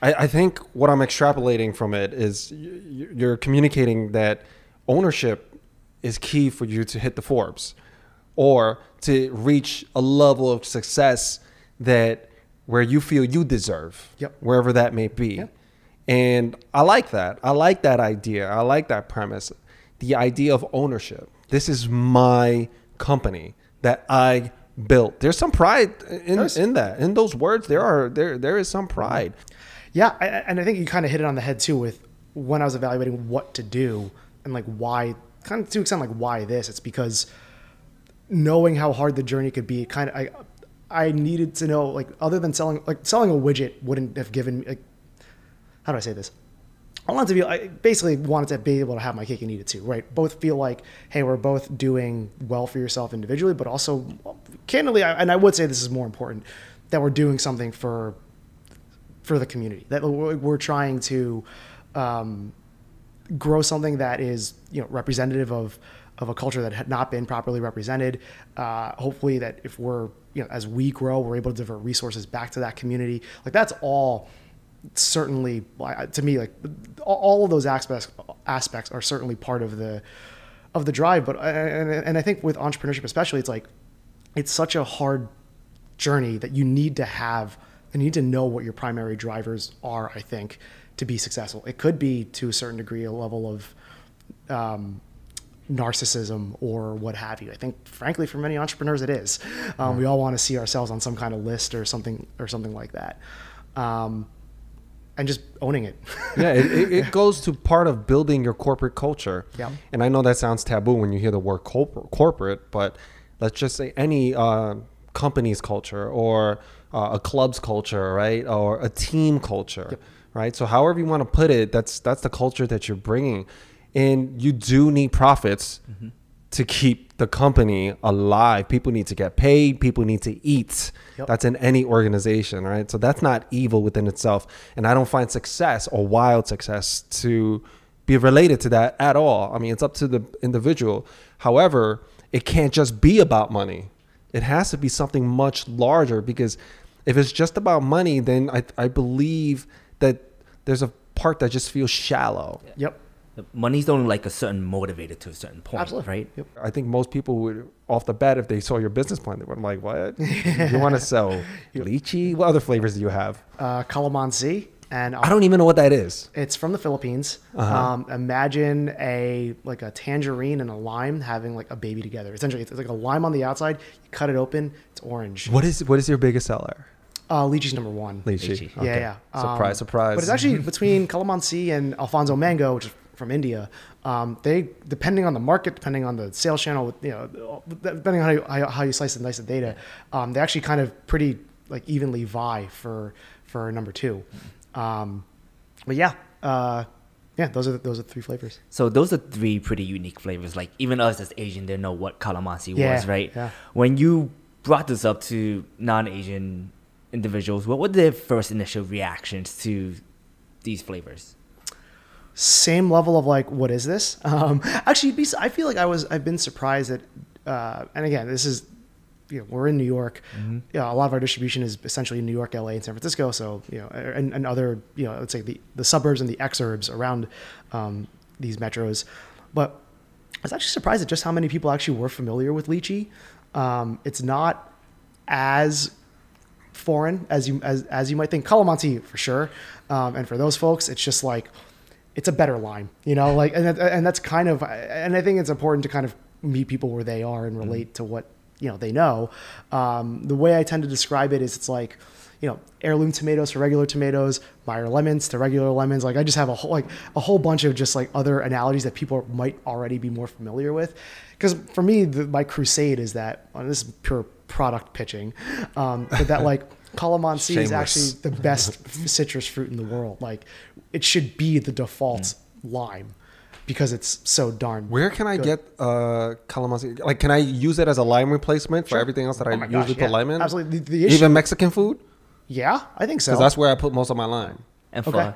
[SPEAKER 2] I, I think what I'm extrapolating from it is you're communicating that ownership is key for you to hit the Forbes or to reach a level of success that where you feel you deserve,
[SPEAKER 4] Yep.
[SPEAKER 2] wherever that may be.
[SPEAKER 4] Yep.
[SPEAKER 2] And I like that. I like that idea. I like that premise. The idea of ownership. This is my company that I built. There's some pride in,
[SPEAKER 4] There's-
[SPEAKER 2] in that. In those words, there are there there is some pride. Mm-hmm.
[SPEAKER 4] Yeah, I, and I think you kind of hit it on the head too with when I was evaluating what to do and like why, kind of to extent like why this. It's because knowing how hard the journey could be, kind of I I needed to know like other than selling like selling a widget wouldn't have given me like how do I say this? I wanted to be I basically wanted to be able to have my cake and eat it too, right? Both feel like hey, we're both doing well for yourself individually, but also candidly, I, and I would say this is more important that we're doing something for for the community. That we're trying to um, grow something that is you know representative of of a culture that had not been properly represented. Uh, hopefully, that if we're you know as we grow, we're able to divert resources back to that community. Like that's all certainly to me like all- of those aspects aspects are certainly part of the of the drive. But and, and I think with entrepreneurship especially, it's like it's such a hard journey that you need to have and you need to know what your primary drivers are i think to be successful it could be to a certain degree a level of um, narcissism or what have you i think frankly for many entrepreneurs it is um, we all want to see ourselves on some kind of list or something or something like that um, and just owning it
[SPEAKER 2] yeah, it, it, it goes to part of building your corporate culture.
[SPEAKER 4] Yeah.
[SPEAKER 2] And I know that sounds taboo when you hear the word corporate, corporate but let's just say any uh, company's culture or uh, a club's culture, right? Or a team culture, right? So however you want to put it, that's that's the culture that you're bringing, and you do need profits mm-hmm. to keep the company alive. People need to get paid. People need to eat.
[SPEAKER 4] Yep.
[SPEAKER 2] That's in any organization, right? So that's not evil within itself. And I don't find success or wild success to be related to that at all. I mean, it's up to the individual. However, it can't just be about money. It has to be something much larger because if it's just about money, then I, I believe that there's a part that just feels shallow.
[SPEAKER 4] yep
[SPEAKER 3] The Money's only like a certain motivator to a certain point,
[SPEAKER 4] Absolutely.
[SPEAKER 3] right?
[SPEAKER 4] Yep.
[SPEAKER 2] I think most people would, off the bat, if they saw your business plan, they would be like, "What? you want to sell lychee? What other flavors do you have?"
[SPEAKER 4] uh, calamansi and
[SPEAKER 2] I don't even know what that is.
[SPEAKER 4] It's from the Philippines.
[SPEAKER 2] Uh-huh.
[SPEAKER 4] Um, imagine a like a tangerine and a lime having like a baby together. Essentially, it's, it's like a lime on the outside. You cut it open, it's orange.
[SPEAKER 2] What is what is your biggest seller?
[SPEAKER 4] Uh, lychee's number one.
[SPEAKER 2] Lychee.
[SPEAKER 3] Lychee.
[SPEAKER 2] Okay.
[SPEAKER 4] Yeah, yeah. Um,
[SPEAKER 2] Surprise, surprise.
[SPEAKER 4] But it's actually between calamansi and Alphonso mango, which is from India. Um, they depending on the market, depending on the sales channel, you know, depending on how you, how, you slice and dice the data, um, they actually kind of pretty like evenly vie for for number two. Um, but yeah, uh, yeah, those are the, those are the three flavors.
[SPEAKER 3] So those are three pretty unique flavors. Like even us as Asian didn't know what calamansi
[SPEAKER 4] Yeah,
[SPEAKER 3] was, right?
[SPEAKER 4] yeah.
[SPEAKER 3] When you brought this up to non-Asian individuals, what were their first initial reactions to these flavors?
[SPEAKER 4] Same level of like, what is this? Um, actually, be, I feel like I was, I've been surprised that, uh, and again, this is, you know, we're in New York. Yeah, a lot of our distribution is essentially New York, LA, and San Francisco. So you know, and, and other you know, let's say the the suburbs and the exurbs around um, these metros. But I was actually surprised at just how many people actually were familiar with lychee. Um, it's not as foreign as you as, as you might think. Calamansi for sure, um, and for those folks, it's just like it's a better line, you know. Like and that, and that's kind of and I think it's important to kind of meet people where they are and relate to what you know they know. Um, the way I tend to describe it is it's like you know heirloom tomatoes for regular tomatoes, Meyer lemons to regular lemons. Like I just have a whole like a whole bunch of just like other analogies that people might already be more familiar with. Because for me, the, my crusade is that this is pure product pitching, um, but that like calamansi is actually the best citrus fruit in the world. Like it should be the default lime because it's so darn.
[SPEAKER 2] Where can I
[SPEAKER 4] good.
[SPEAKER 2] get uh calamansi? Like, can I use it as a lime replacement for everything else that I
[SPEAKER 4] Oh my
[SPEAKER 2] usually
[SPEAKER 4] gosh,
[SPEAKER 2] put lime in?
[SPEAKER 4] Absolutely. The- the issue-
[SPEAKER 2] Even Mexican food,
[SPEAKER 4] Yeah, I think so.
[SPEAKER 2] because that's where I put most of my lime.
[SPEAKER 3] And
[SPEAKER 4] Okay.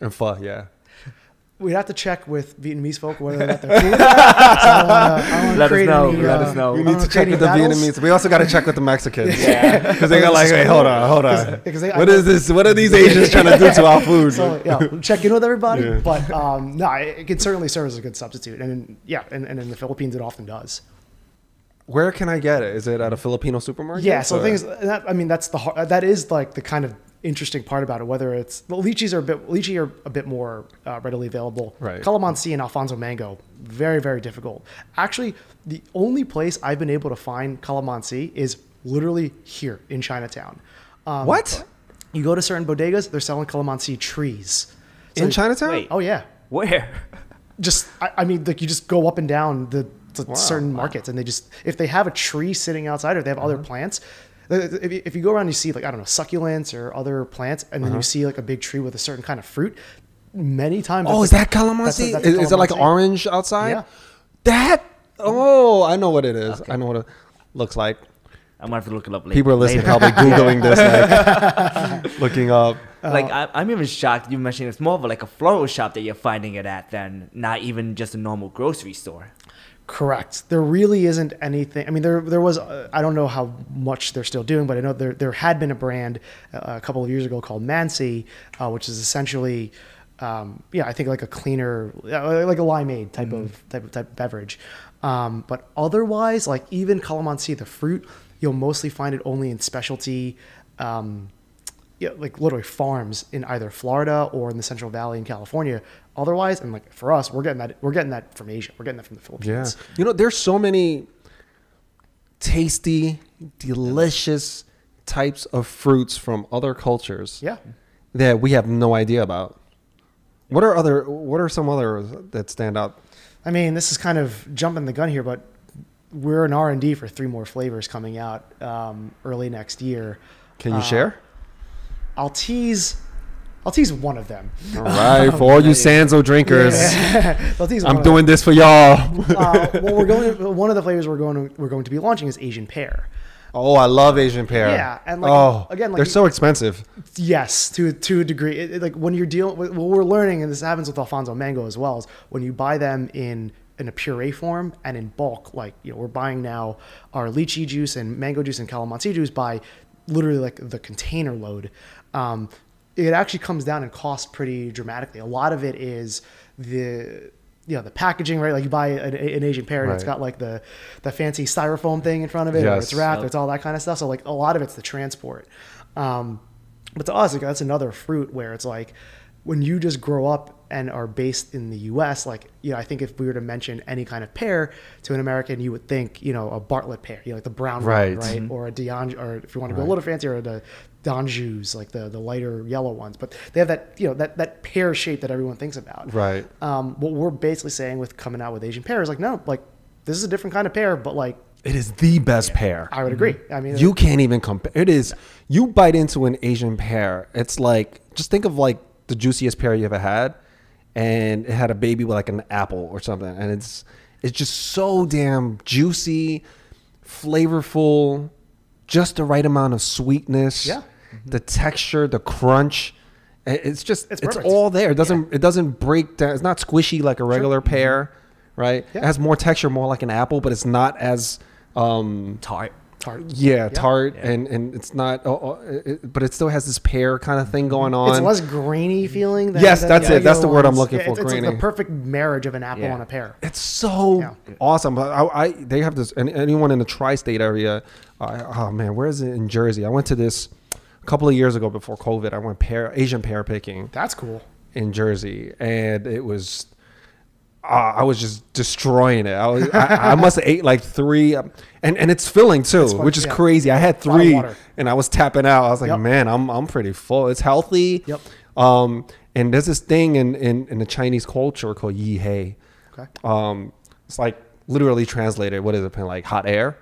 [SPEAKER 2] And pho, yeah.
[SPEAKER 4] We'd have to check with Vietnamese folk whether that's their food. so I don't wanna- I don't wanna
[SPEAKER 3] Let us know,
[SPEAKER 4] any,
[SPEAKER 3] let
[SPEAKER 4] uh,
[SPEAKER 3] us know.
[SPEAKER 2] We need
[SPEAKER 4] wanna
[SPEAKER 2] check
[SPEAKER 4] create
[SPEAKER 2] with the. Vietnamese. We also got to check with the Mexicans.
[SPEAKER 3] Yeah.
[SPEAKER 2] Because they're like, hey, hold on, hold on.
[SPEAKER 4] because they- I
[SPEAKER 2] What
[SPEAKER 4] know-
[SPEAKER 2] is this? What are these Asians trying to do to our food?
[SPEAKER 4] So yeah, check in with everybody.
[SPEAKER 2] Yeah.
[SPEAKER 4] But um, no, it, it can certainly serve as a good substitute, and in, yeah, and, and in the Philippines it often does.
[SPEAKER 2] Where can I get it? Is it at a Filipino supermarket?
[SPEAKER 4] Yeah. So
[SPEAKER 2] Or-
[SPEAKER 4] the thing is, that, I mean, that's the har- that is like the kind of interesting part about it. Whether it's well, lychees are a bit lychee are a bit more uh, readily available.
[SPEAKER 2] Right.
[SPEAKER 4] Calamansi and Alphonso mango, very very difficult. Actually, the only place I've been able to find calamansi is literally here in Chinatown. Um,
[SPEAKER 2] What?
[SPEAKER 4] You go to certain bodegas, they're selling calamansi trees. So-
[SPEAKER 2] In Chinatown?
[SPEAKER 3] Wait.
[SPEAKER 4] Oh yeah.
[SPEAKER 3] Where?
[SPEAKER 4] just I, I mean like you just go up and down the, the
[SPEAKER 2] Wow.
[SPEAKER 4] certain markets and they just if they have a tree sitting outside or they have
[SPEAKER 2] Uh-huh.
[SPEAKER 4] other plants uh, if you, if you go around and you see like i don't know succulents or other plants and
[SPEAKER 2] Uh-huh.
[SPEAKER 4] then you see like a big tree with a certain kind of fruit many times
[SPEAKER 2] Oh, is
[SPEAKER 4] a-
[SPEAKER 2] that calamansi?
[SPEAKER 4] that's a- that's a
[SPEAKER 2] is, is it like orange outside?
[SPEAKER 4] Yeah.
[SPEAKER 2] That? Oh, I know what it is. I know what it looks like.
[SPEAKER 3] I'm gonna have to look it up later.
[SPEAKER 2] People are listening,
[SPEAKER 3] later.
[SPEAKER 2] probably googling this, like looking up.
[SPEAKER 3] like I, I'm even shocked you mentioned it's more of like a floral shop that you're finding it at than not even just a normal grocery store.
[SPEAKER 4] Correct. There really isn't anything. I mean, there there was. Uh, I don't know how much they're still doing, but I know there there had been a brand uh, a couple of years ago called Mansi, uh, which is essentially, um, yeah, I think like a cleaner, uh, like a limeade type of type of type of beverage. Um, but otherwise, like even calamansi, the fruit, you'll mostly find it only in specialty. Um, yeah, like literally farms in either Florida or in the Central Valley in California. Otherwise, and like for us, we're getting that we're getting that from Asia. We're getting that from the Philippines. Yeah.
[SPEAKER 2] You know, there's so many tasty, delicious types of fruits from other cultures
[SPEAKER 4] Yeah.
[SPEAKER 2] that we have no idea about. What are other what are some others that stand out?
[SPEAKER 4] I mean, this is kind of jumping the gun here, but we're in R and D for three more flavors coming out um, early next year.
[SPEAKER 2] Can you
[SPEAKER 4] Uh,
[SPEAKER 2] share?
[SPEAKER 4] I'll tease. I'll tease one of them.
[SPEAKER 2] All right, for all you Sanzo drinkers,
[SPEAKER 4] tease
[SPEAKER 2] I'm doing this for y'all.
[SPEAKER 4] Uh, well, we're going. One of the flavors we're going to, we're going to be launching is Asian pear.
[SPEAKER 2] oh, I love Asian pear.
[SPEAKER 4] Yeah, and like,
[SPEAKER 2] oh,
[SPEAKER 4] again, like
[SPEAKER 2] they're so expensive.
[SPEAKER 4] Yes, to to a degree. It, it- like when you're dealing with what we're learning, and this happens with Alphonso Mango as well, is when you buy them in in a puree form and in bulk. Like you know, we're buying now our lychee juice and mango juice and calamansi juice by literally like the container load. Um, it actually comes down in cost pretty dramatically. A lot of it is the you know the packaging, right? Like you buy an, an Asian pear and it's
[SPEAKER 2] Right.
[SPEAKER 4] got like the the fancy styrofoam thing in front of it, or it's wrapped, or it's all that kind of stuff. So like a lot of it's the transport. Um, but to us, like, that's another fruit where it's like when you just grow up and are based in the U.S. Like, you know, I think if we were to mention any kind of pear to an American, you would think, you know, a Bartlett pear, you know, like the brown
[SPEAKER 2] Right.
[SPEAKER 4] one, right, or a Dion, or if you want to go a little fancier, the D'Anjous, like the the lighter yellow ones. But they have that, you know, that that pear shape that everyone thinks about.
[SPEAKER 2] Right.
[SPEAKER 4] Um, what we're basically saying with coming out with Asian pear is like, no, like this is a different kind of pear, but like
[SPEAKER 2] It is the best pear.
[SPEAKER 4] I would agree. I mean,
[SPEAKER 2] You can't even compare. It is. You bite into an Asian pear. It's like just think of like the juiciest pear you ever had, and it had a baby with like an apple or something, and it's it's just so damn juicy, flavorful, just the right amount of sweetness.
[SPEAKER 4] Yeah.
[SPEAKER 2] The texture, the crunch, it's just
[SPEAKER 4] It's
[SPEAKER 2] it's, all there. It doesn't it doesn't break down. It's not squishy like a regular pear, right?
[SPEAKER 4] Mm-hmm. Yeah.
[SPEAKER 2] It has more texture, more like an apple, but it's not as um
[SPEAKER 3] Tart.
[SPEAKER 4] Tart.
[SPEAKER 2] Yeah, tart,
[SPEAKER 3] Yeah.
[SPEAKER 2] and and it's not, oh, oh, it, but it still has this pear kind of thing going on.
[SPEAKER 4] It's less grainy feeling. Than,
[SPEAKER 2] Yes,
[SPEAKER 4] than
[SPEAKER 2] that's
[SPEAKER 4] the
[SPEAKER 2] it. That's the
[SPEAKER 4] regular
[SPEAKER 2] word I'm looking
[SPEAKER 4] Yeah,
[SPEAKER 2] for,
[SPEAKER 4] It's, it's like
[SPEAKER 2] grainy.
[SPEAKER 4] the perfect marriage of an apple
[SPEAKER 3] Yeah.
[SPEAKER 4] and a pear.
[SPEAKER 2] It's so
[SPEAKER 4] Yeah.
[SPEAKER 2] awesome. But I, I they have this. And anyone in the tri-state area, uh, oh man, where is it in Jersey? I went to this a couple of years ago before COVID. I went pear Asian pear picking
[SPEAKER 4] That's cool.
[SPEAKER 2] in Jersey, and it was. Uh, I was just destroying it. I was. I, I must have ate like three, um, and and it's filling too,
[SPEAKER 4] fun,
[SPEAKER 2] which is
[SPEAKER 4] yeah.
[SPEAKER 2] crazy. I had
[SPEAKER 4] A lot of
[SPEAKER 2] three, and I was tapping out. I was like,
[SPEAKER 4] Yep.
[SPEAKER 2] man, I'm I'm pretty full. It's healthy.
[SPEAKER 4] Yep.
[SPEAKER 2] Um, and there's this thing in in, in the Chinese culture called yi hei.
[SPEAKER 4] Okay.
[SPEAKER 2] Um, it's like literally translated. What is it? Like hot air,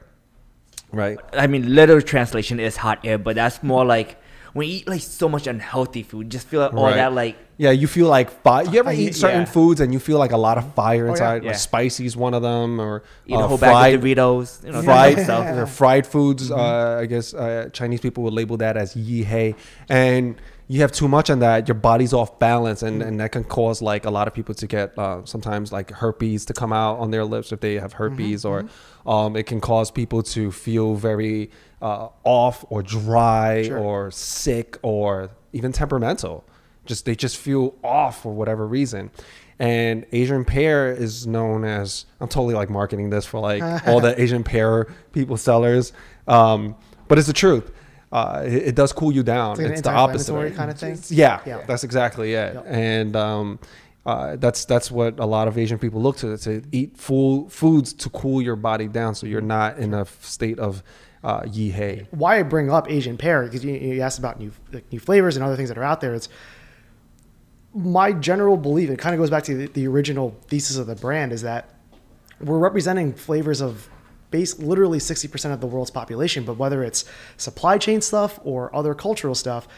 [SPEAKER 2] right?
[SPEAKER 3] I mean, literal translation is hot air, but that's more like when you eat like so much unhealthy food, just feel like all
[SPEAKER 2] Right.
[SPEAKER 3] that like
[SPEAKER 2] Yeah, you feel like fire. You ever
[SPEAKER 4] I-
[SPEAKER 2] eat certain
[SPEAKER 3] yeah.
[SPEAKER 2] foods and you feel like a lot of fire
[SPEAKER 4] yeah.
[SPEAKER 2] inside?
[SPEAKER 3] Yeah.
[SPEAKER 2] Like spicy's one of them, or
[SPEAKER 3] eat a
[SPEAKER 2] uh,
[SPEAKER 3] whole
[SPEAKER 2] fried,
[SPEAKER 3] bag of Doritos, you know,
[SPEAKER 2] fried
[SPEAKER 3] that
[SPEAKER 2] stuff.
[SPEAKER 3] stuff.
[SPEAKER 2] or fried foods. Uh, I guess uh, Chinese people would label that as yi hei, and you have too much on that, your body's off balance, and, and that can cause like a lot of people to get uh, sometimes like herpes to come out on their lips if they have herpes, or um, it can cause people to feel very uh, off or dry
[SPEAKER 4] Sure.
[SPEAKER 2] or sick or even temperamental. Just they just feel off for whatever reason. And Asian pear is known as I'm totally like marketing this for like all the Asian pear people sellers, um, but it's the truth. Uh, it, it does cool you down.
[SPEAKER 4] It's like
[SPEAKER 2] It's, the opposite.
[SPEAKER 4] kind of thing?
[SPEAKER 2] Yeah,
[SPEAKER 4] Yeah.
[SPEAKER 2] that's exactly it.
[SPEAKER 4] Yep.
[SPEAKER 2] And um, uh, that's that's what a lot of Asian people look to to eat full foods to cool your body down, so you're not in a state of uh,
[SPEAKER 4] why I bring up Asian pear because you, you asked about new like new flavors and other things that are out there. It's my general belief. It kind of goes back to the, the original thesis of the brand is that we're representing flavors of base literally 60% of the world's population but whether it's supply chain stuff or other cultural stuff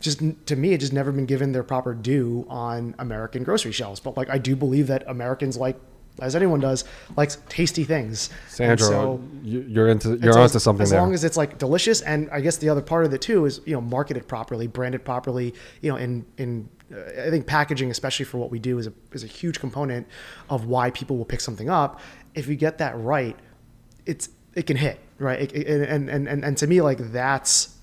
[SPEAKER 4] just to me it just never been given their proper due on american grocery shelves but like i do believe that americans like as anyone does likes tasty things And
[SPEAKER 2] Sandro,
[SPEAKER 4] so-
[SPEAKER 2] you, you're into you're
[SPEAKER 4] so
[SPEAKER 2] onto
[SPEAKER 4] as,
[SPEAKER 2] something
[SPEAKER 4] as
[SPEAKER 2] there.
[SPEAKER 4] long as it's like delicious, and I guess the other part of it too is you know marketed properly, branded properly. You know, in in uh, I think packaging, especially for what we do, is a is a huge component of why people will pick something up. If you get that right, it's it can hit right, It- it- and and and and to me like that's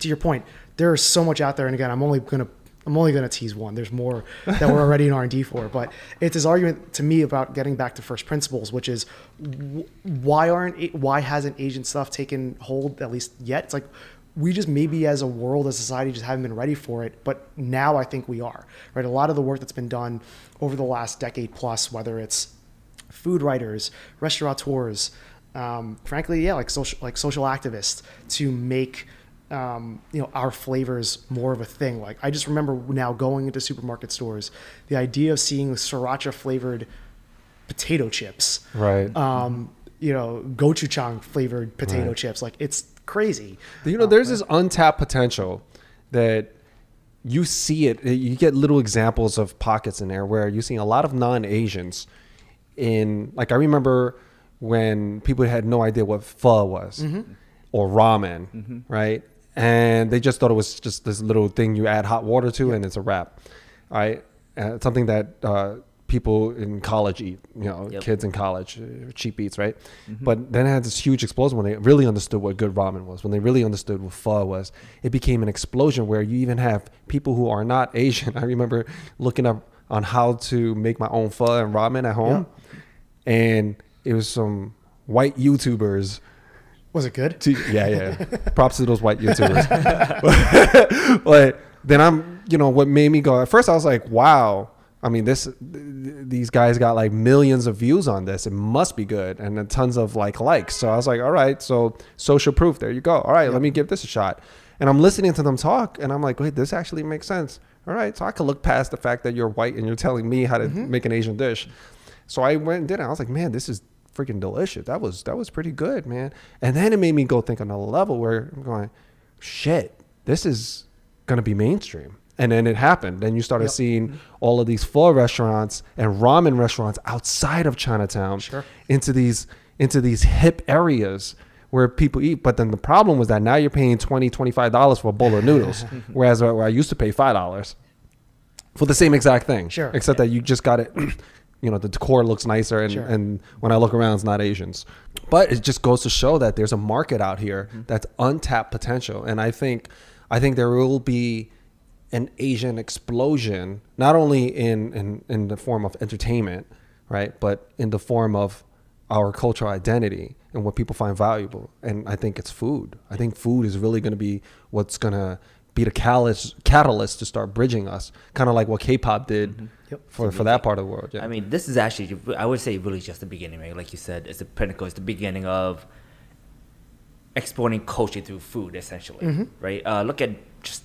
[SPEAKER 4] to your point. There's so much out there, and again, I'm only gonna. I'm only to tease one. There's more that we're already in R&D for, but it's his argument to me about getting back to first principles, which is why aren't why hasn't Asian stuff taken hold at least yet? It's like we just maybe as a world, as society, just haven't been ready for it. But now I think we are. Right, a lot of the work that's been done over the last decade plus, whether it's food writers, restaurateurs, um, frankly, yeah, like social like social activists to make um, you know our flavors more of a thing. Like I just remember now going into supermarket stores, the idea of seeing sriracha flavored potato chips,
[SPEAKER 2] Right.
[SPEAKER 4] Um, you know, gochujang flavored potato
[SPEAKER 2] Right.
[SPEAKER 4] chips, like it's crazy.
[SPEAKER 2] You know, there's this untapped potential that you see it. You get little examples of pockets in there where you're seeing a lot of non-Asians in. Like I remember when people had no idea what pho was or ramen, right? And they just thought it was just this little thing you add hot water to, and it's a wrap, right? Uh, something that uh, people in college eat. You know,
[SPEAKER 3] Yep.
[SPEAKER 2] kids in college, uh, cheap eats, right? But then it had this huge explosion when they really understood what good ramen was. When they really understood what pho was, it became an explosion where you even have people who are not Asian. I remember looking up on how to make my own pho and ramen at home, and it was some white YouTubers.
[SPEAKER 4] Was it good?
[SPEAKER 2] To, yeah, yeah. Props to those white YouTubers. but then I'm, you know, what made me go at first, I was like, wow. I mean, this, th- these guys got like millions of views on this. It must be good, and then tons of like likes. So I was like, all right, so social proof. There you go. All right, let me give this a shot. And I'm listening to them talk, and I'm like, wait, this actually makes sense. All right, so I could look past the fact that you're white and you're telling me how to mm-hmm. make an Asian dish. So I went and did it. I was like, man, this is freaking delicious. That was that was pretty good, man. And then it made me go think on a level where I'm going, shit, this is gonna be mainstream. And then it happened. Then you started
[SPEAKER 4] Yep.
[SPEAKER 2] seeing all of these pho restaurants and ramen restaurants outside of Chinatown
[SPEAKER 4] Sure.
[SPEAKER 2] into these into these hip areas where people eat. But then the problem was that now you're paying 20 $25 for a bowl of noodles, whereas where I used to pay $5 for the same exact thing.
[SPEAKER 4] Sure.
[SPEAKER 2] Except that you just got it. You know, the decor looks nicer, and,
[SPEAKER 4] Sure.
[SPEAKER 2] and when I look around, it's not Asians. but it just goes to show that there's a market out here mm-hmm. that's untapped potential, and I think, I think there will be an Asian explosion, not only in in, in the form of entertainment, right, but in the form of our cultural identity and what people find valuable. And I think it's food. I think food is really going to be what's going to be the catalyst catalyst to start bridging us, kind of like what K-pop did
[SPEAKER 4] Yep.
[SPEAKER 2] for for that part of the world. Yeah.
[SPEAKER 3] I mean, this is actually, I would say, really just the beginning, right? Like you said, it's the pinnacle. It's the beginning of exporting culture through food, essentially, right? Uh, look at just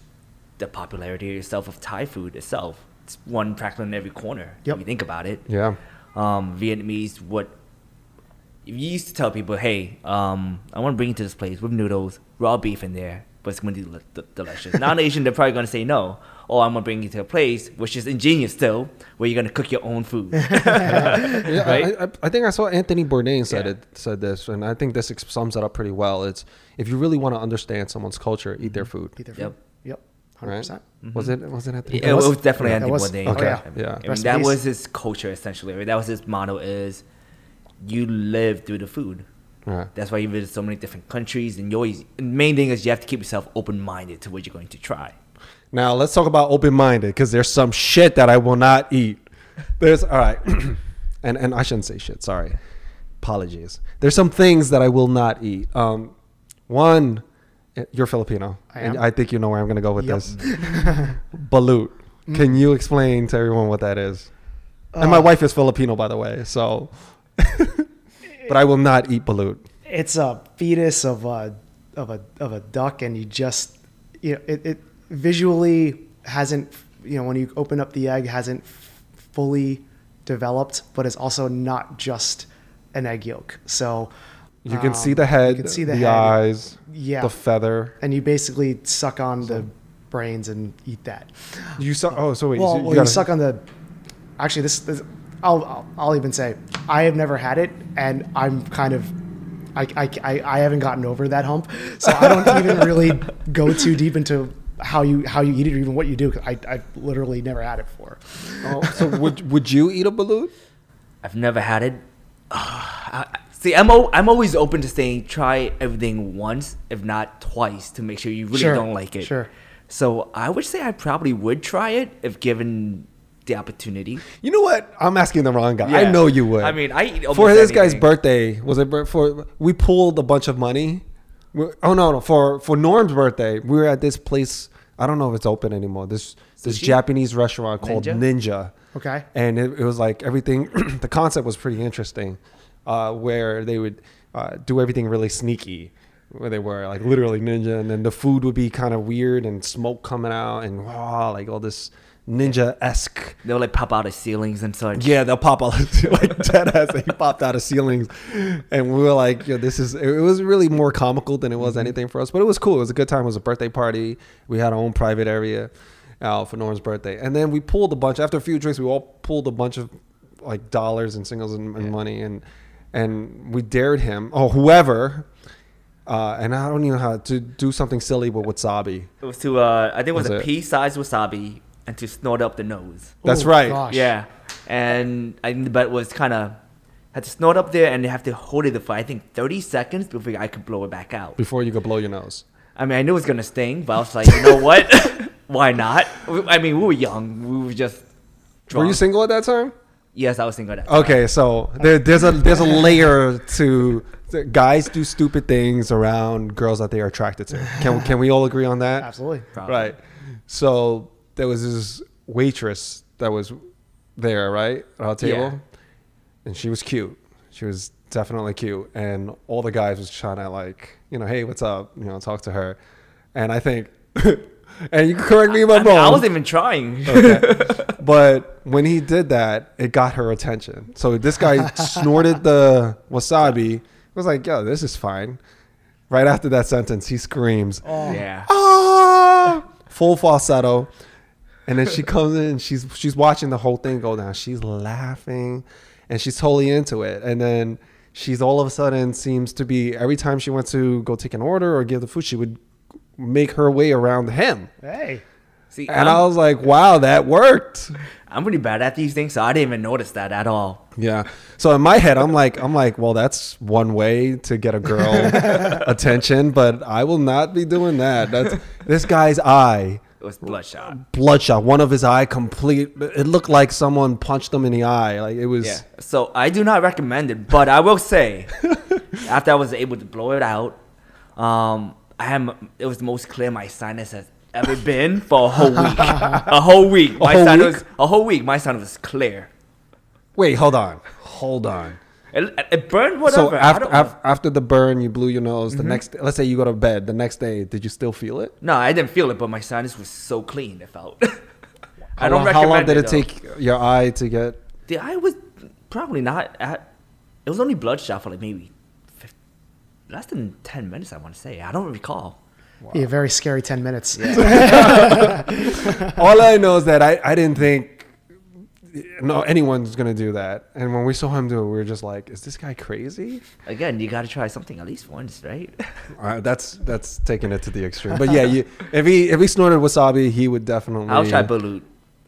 [SPEAKER 3] the popularity itself of Thai food itself. It's one practically in every corner.
[SPEAKER 4] Yep.
[SPEAKER 3] If you think about it.
[SPEAKER 2] yeah.
[SPEAKER 3] Um, Vietnamese, what if you used to tell people, hey, um, I want to bring you to this place with noodles, raw beef in there, but it's going to be del- del- delicious. Non-Asian, they're probably going to say no. Oh, or I'm going to bring you to a place, which is ingenious still, where you're going to cook your own food.
[SPEAKER 2] Yeah,
[SPEAKER 3] Right?
[SPEAKER 2] I, I, I think I saw Anthony Bourdain said
[SPEAKER 3] Yeah.
[SPEAKER 2] it said this, and I think this ex- sums it up pretty well. It's if you really want to understand someone's culture, eat their food.
[SPEAKER 4] Eat their
[SPEAKER 3] Yep.
[SPEAKER 4] food. Yep. Hundred
[SPEAKER 2] Right?
[SPEAKER 4] percent.
[SPEAKER 2] Was mm-hmm. it was it Anthony?
[SPEAKER 3] It,
[SPEAKER 4] It
[SPEAKER 3] was,
[SPEAKER 4] was-
[SPEAKER 3] definitely
[SPEAKER 4] yeah,
[SPEAKER 3] Anthony
[SPEAKER 4] it was-
[SPEAKER 3] Bourdain.
[SPEAKER 2] Okay, oh,
[SPEAKER 3] I
[SPEAKER 2] yeah.
[SPEAKER 3] mean, that was his culture essentially. Right? That was his motto: is you live through the food.
[SPEAKER 2] Right.
[SPEAKER 3] That's why you visit so many different countries, and you always. The main thing is you have to keep yourself open-minded to what you're going to try.
[SPEAKER 2] Now let's talk about open minded because there's some shit that I will not eat. There's all right, and and I shouldn't say shit. Sorry, apologies. There's some things that I will not eat. Um, one, eh, you're Filipino,
[SPEAKER 4] I
[SPEAKER 2] and
[SPEAKER 4] am.
[SPEAKER 2] I think you know where I'm gonna go with
[SPEAKER 4] Yep.
[SPEAKER 2] this. Balut. Can you explain to everyone what that is? and my
[SPEAKER 4] Uh,
[SPEAKER 2] wife is Filipino, by the way, so. but I will not eat balut.
[SPEAKER 4] it's a fetus of a of a of a duck, and you just you know it, it visually hasn't you know when you open up the egg hasn't fully developed, but it's also not just an egg yolk. So
[SPEAKER 2] You can
[SPEAKER 4] um,
[SPEAKER 2] see the head,
[SPEAKER 4] you can see
[SPEAKER 2] the,
[SPEAKER 4] the, head,
[SPEAKER 2] eyes,
[SPEAKER 4] Yeah.
[SPEAKER 2] the feather.
[SPEAKER 4] and you basically suck on the brains and eat that.
[SPEAKER 2] You suck. Oh, so wait.
[SPEAKER 4] well,
[SPEAKER 2] so
[SPEAKER 4] well, you
[SPEAKER 2] gotta-
[SPEAKER 4] suck on the. Actually, this, this I'll, I'll I'll even say I have never had it, and I'm kind of. I, I, I, I haven't gotten over that hump, so I don't even really go too deep into how you how you eat it or even what you do. 'cause I I literally never had it before.
[SPEAKER 2] Oh, so would would you eat a balut?
[SPEAKER 3] I've never had it. I- See, I'm o- I'm always open to saying try everything once, if not twice, to make sure you really
[SPEAKER 4] Sure,
[SPEAKER 3] don't like it.
[SPEAKER 4] sure.
[SPEAKER 3] So I would say I probably would try it if given the opportunity.
[SPEAKER 2] You know what? I'm asking the wrong guy. I know you would.
[SPEAKER 3] I mean, I eat
[SPEAKER 2] for
[SPEAKER 3] almost
[SPEAKER 2] this guy's birthday was it for we pulled a bunch of money. We- Oh no, no for for Norm's birthday we were at this place. I don't know if it's open anymore. This this
[SPEAKER 3] Sushi?
[SPEAKER 2] Japanese restaurant called
[SPEAKER 3] Ninja?
[SPEAKER 2] Ninja.
[SPEAKER 4] Okay.
[SPEAKER 2] and it, it was like everything. the concept was pretty interesting, uh, where they would uh, do everything really sneaky. Where they were like literally ninja, and then the food would be kind of weird and smoke coming out, and wow, like all this ninja esque.
[SPEAKER 3] They'll like pop out of ceilings and such.
[SPEAKER 2] Yeah, they'll pop out like dead ass. He popped out of ceilings, and we were like, "Yo, this is." It was really more comical than it was anything for us, but it was cool. It was a good time. It was a birthday party. We had our own private area uh, for Norm's birthday, and then we pulled a bunch. After a few drinks, we all pulled a bunch of like dollars and singles and, and money, and and we dared him, or whoever. Uh, and I don't even know how to do something silly with wasabi.
[SPEAKER 3] It was to uh, I think it was,
[SPEAKER 2] Was
[SPEAKER 3] a
[SPEAKER 2] it?
[SPEAKER 3] pea-sized wasabi and to snort up the nose.
[SPEAKER 2] That's
[SPEAKER 4] Oh,
[SPEAKER 2] right.
[SPEAKER 4] gosh.
[SPEAKER 3] Yeah, and I but it was kind of had to snort up there and they have to hold it for I think 30 seconds before I could blow it back out.
[SPEAKER 2] Before you go blow your nose.
[SPEAKER 3] I mean, I knew it was gonna sting, but I was like, you know what? Why not? I mean, we were young. We were just.
[SPEAKER 2] Were you single at that time?
[SPEAKER 3] Yes, I was single. At that time.
[SPEAKER 2] Okay, so there, there's a there's a layer to guys do stupid things around girls that they are attracted to. Can can we all agree on that?
[SPEAKER 4] Absolutely.
[SPEAKER 3] Probably.
[SPEAKER 2] Right. So there was this waitress that was there, right, at our table,
[SPEAKER 3] Yeah.
[SPEAKER 2] and she was cute. She was definitely cute, and all the guys was trying to like, you know, hey, what's up? You know, talk to her, and I think, and you can correct me if I'm
[SPEAKER 3] wrong. I wasn't even trying.
[SPEAKER 2] Okay. but when he did that, it got her attention. So this guy snorted the wasabi. Was like, yo, this is fine. Right after that sentence, he screams,
[SPEAKER 4] Oh,
[SPEAKER 3] yeah.
[SPEAKER 2] ah, full falsetto. And then she comes in and she's she's watching the whole thing go down. She's laughing and she's totally into it. And then she's all of a sudden seems to be every time she went to go take an order or give the food, she would make her way around him.
[SPEAKER 4] Hey.
[SPEAKER 3] See,
[SPEAKER 2] and
[SPEAKER 3] I'm,
[SPEAKER 2] I was like, wow, that worked.
[SPEAKER 3] I'm pretty bad at these things, so I didn't even notice that at all.
[SPEAKER 2] Yeah. So in my head, I'm like, I'm like, well, that's one way to get a girl attention, but I will not be doing that. That's this guy's eye,
[SPEAKER 3] It was bloodshot.
[SPEAKER 2] bloodshot. One of his eye complete. It looked like someone punched him in the eye. Like it was.
[SPEAKER 3] Yeah. So I do not recommend it, but I will say, after I was able to blow it out, um, I am. It was the most clear my sinus has ever been for a whole week. a whole week. My
[SPEAKER 2] whole
[SPEAKER 3] sinus
[SPEAKER 2] week?
[SPEAKER 3] a whole week. My sinus was clear.
[SPEAKER 2] Wait, hold on, hold on.
[SPEAKER 3] It, it burned whatever.
[SPEAKER 2] So after
[SPEAKER 3] don't
[SPEAKER 2] after, after the burn, you blew your nose. The mm-hmm. next, let's say you go to bed. The next day, did you still feel it?
[SPEAKER 3] no, I didn't feel it, but my sinus was so clean. It felt. I
[SPEAKER 2] How
[SPEAKER 3] don't
[SPEAKER 2] long, how long did it
[SPEAKER 3] though.
[SPEAKER 2] take your eye to get?
[SPEAKER 3] The eye was probably not at. It was only bloodshot for like maybe fif- less than ten minutes. I want to say. I don't recall.
[SPEAKER 4] Be a very scary ten minutes. Yeah.
[SPEAKER 2] All I know is that I, I didn't think no anyone's gonna do that. And when we saw him do it, we were just like, "Is this guy crazy?"
[SPEAKER 3] Again, you got to try something at least once, right?
[SPEAKER 2] Uh, that's that's taking it to the extreme. But yeah, you, if he if he snorted wasabi, he would definitely.
[SPEAKER 3] I'll try balut.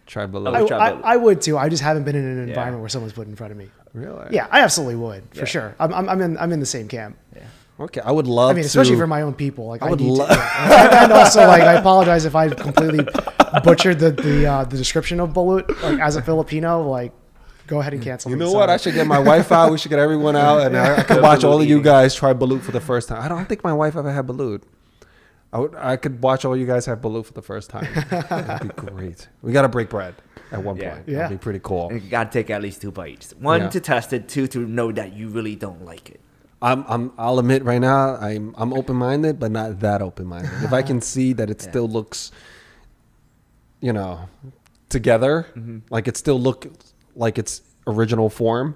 [SPEAKER 2] Try
[SPEAKER 3] I would
[SPEAKER 4] I, I. I would too. I just haven't been in an
[SPEAKER 3] Yeah.
[SPEAKER 4] environment where someone's put in front of me.
[SPEAKER 2] Really?
[SPEAKER 4] Yeah, I absolutely would for
[SPEAKER 3] Yeah.
[SPEAKER 4] sure. I'm, I'm, I'm in I'm in the same camp.
[SPEAKER 3] Yeah.
[SPEAKER 2] Okay, I would love.
[SPEAKER 4] I mean, especially
[SPEAKER 2] to,
[SPEAKER 4] for my own people. Like
[SPEAKER 2] I
[SPEAKER 4] I,
[SPEAKER 2] would
[SPEAKER 4] need
[SPEAKER 2] lo-
[SPEAKER 4] to, yeah. and also like I apologize if I completely butchered the the uh, the description of balut. Like as a Filipino, like go ahead and cancel.
[SPEAKER 2] You know what?
[SPEAKER 4] sorry.
[SPEAKER 2] I should get my wife out. We should get everyone out, and I, I could watch all of you guys try balut for the first time. I don't think my wife ever had balut. I would. I could watch all you guys have balut for the first time. That'd be great. We got to break bread at one
[SPEAKER 3] Yeah.
[SPEAKER 2] point.
[SPEAKER 4] Yeah.
[SPEAKER 2] That'd be pretty cool.
[SPEAKER 3] And you got to take at least two bites. One
[SPEAKER 2] Yeah.
[SPEAKER 3] to test it, two to know that you really don't like it.
[SPEAKER 2] I'm, I'm, I'll admit right now, I'm, I'm open minded, but not that open minded. if I can see that it
[SPEAKER 3] Yeah.
[SPEAKER 2] still looks, you know, together,
[SPEAKER 3] Mm-hmm.
[SPEAKER 2] like it still look like its original form,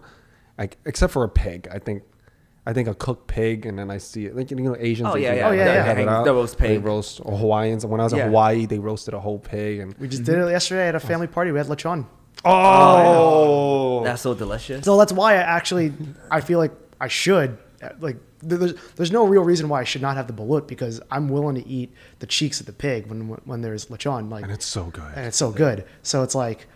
[SPEAKER 2] like except for a pig, I think. I think a cooked pig, and then I see it like you know Asians.
[SPEAKER 3] Oh,
[SPEAKER 2] they
[SPEAKER 3] yeah,
[SPEAKER 2] do
[SPEAKER 3] yeah.
[SPEAKER 4] Oh, yeah,
[SPEAKER 2] they
[SPEAKER 4] yeah.
[SPEAKER 2] have it
[SPEAKER 3] Hang-
[SPEAKER 2] out.
[SPEAKER 3] the roast
[SPEAKER 2] They
[SPEAKER 3] pig.
[SPEAKER 2] roast or Hawaiians. When I was in Hawaii, they roasted a whole pig, and
[SPEAKER 4] we just did it yesterday at a family party. We had lechon.
[SPEAKER 2] oh,
[SPEAKER 3] That's so delicious.
[SPEAKER 4] So that's why I actually I feel like I should like there's there's no real reason why I should not have the balut because I'm willing to eat the cheeks of the pig when when there's lechon like
[SPEAKER 2] and it's so good.
[SPEAKER 4] and it's so good. So it's like,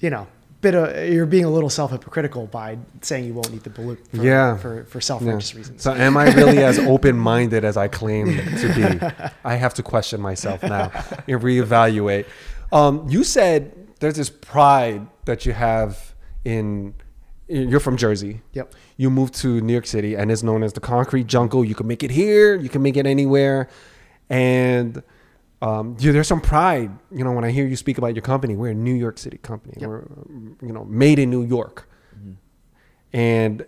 [SPEAKER 4] you know, bit of you're being a little self hypocritical by saying you won't eat the balut for,
[SPEAKER 2] Yeah.
[SPEAKER 4] for for self
[SPEAKER 2] Yeah.
[SPEAKER 4] righteous reasons.
[SPEAKER 2] So am I really as open minded as I claim to be? I have to question myself now and reevaluate. Um, you said there's this pride that you have in. You're from Jersey.
[SPEAKER 4] Yep.
[SPEAKER 2] You moved to New York City, and it's known as the concrete jungle. You can make it here. You can make it anywhere, and um, yeah, there's some pride. You know, when I hear you speak about your company, we're a New York City company.
[SPEAKER 4] Yep.
[SPEAKER 2] We're, you know, made in New York, and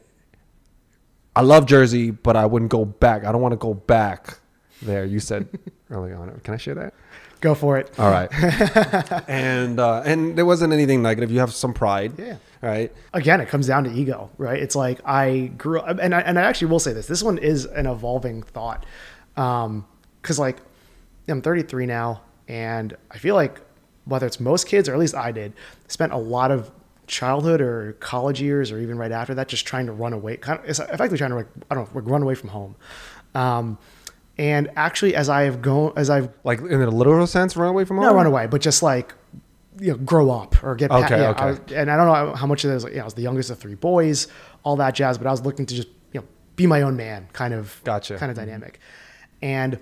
[SPEAKER 2] I love Jersey, but I wouldn't go back. I don't want to go back there. You said early on. Can I share that?
[SPEAKER 4] Go for it.
[SPEAKER 2] All right. and uh, and there wasn't anything negative. You have some pride.
[SPEAKER 4] Yeah.
[SPEAKER 2] Right.
[SPEAKER 4] Again, it comes down to ego, right? It's like I grew up, and I, and I actually will say this. This one is an evolving thought, because like I'm 33 now, and I feel like whether it's most kids or at least I did, spent a lot of childhood or college years or even right after that just trying to run away kind of it's effectively trying to like i don't know run away from home um, and actually as i have gone as i've
[SPEAKER 2] Like in a literal sense, run away from home.
[SPEAKER 4] not run away, but just like you know, grow up or get.
[SPEAKER 2] Okay,
[SPEAKER 4] yeah,
[SPEAKER 2] okay.
[SPEAKER 4] I was- and I don't know how much of this. You know, I was the youngest of three boys, all that jazz. But I was looking to just you know be my own man, kind of.
[SPEAKER 2] Gotcha.
[SPEAKER 4] Kind of dynamic, and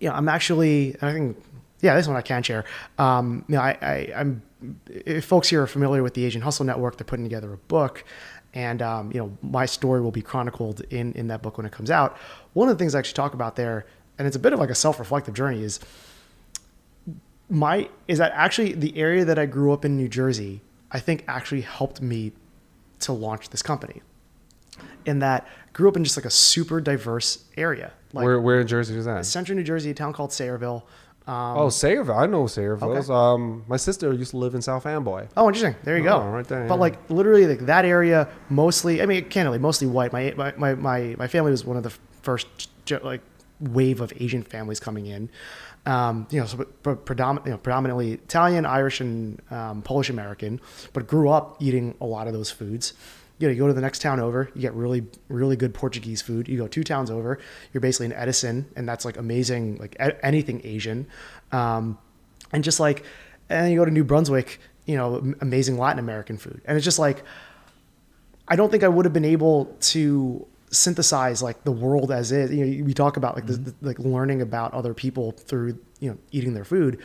[SPEAKER 4] you know I'm actually I think yeah this one I can share. Um, you know I, I I'm if folks here are familiar with the Asian Hustle Network, they're putting together a book. And um, you know, my story will be chronicled in in that book when it comes out. One of the things I actually talk about there, and it's a bit of like a self-reflective journey, is my is that actually the area that I grew up in New Jersey, I think actually helped me to launch this company. In that grew up in just like a super diverse area. Like
[SPEAKER 2] where where in Jersey is that?
[SPEAKER 4] central New Jersey, a town called Sayreville. Um,
[SPEAKER 2] oh, Sayreville. I know Sayreville.
[SPEAKER 4] Okay.
[SPEAKER 2] Um, my sister used to live in South Amboy.
[SPEAKER 4] Oh, interesting. There you go.
[SPEAKER 2] Oh, right there,
[SPEAKER 4] But
[SPEAKER 2] yeah.
[SPEAKER 4] like literally, like that area, mostly. I mean, candidly, mostly white. My my my my, my family was one of the first like wave of Asian families coming in. Um, you know, so pre- predominant, you know, predominantly Italian, Irish, and um, Polish American, but grew up eating a lot of those foods. You know, you go to the next town over, you get really, really good Portuguese food. You go two towns over, you're basically in Edison, and that's like amazing, like anything Asian. Um, and just like, and you go to New Brunswick, you know, amazing Latin American food, and it's just like, I don't think I would have been able to synthesize like the world as is. You know, we talk about like the, the, like learning about other people through you know eating their food.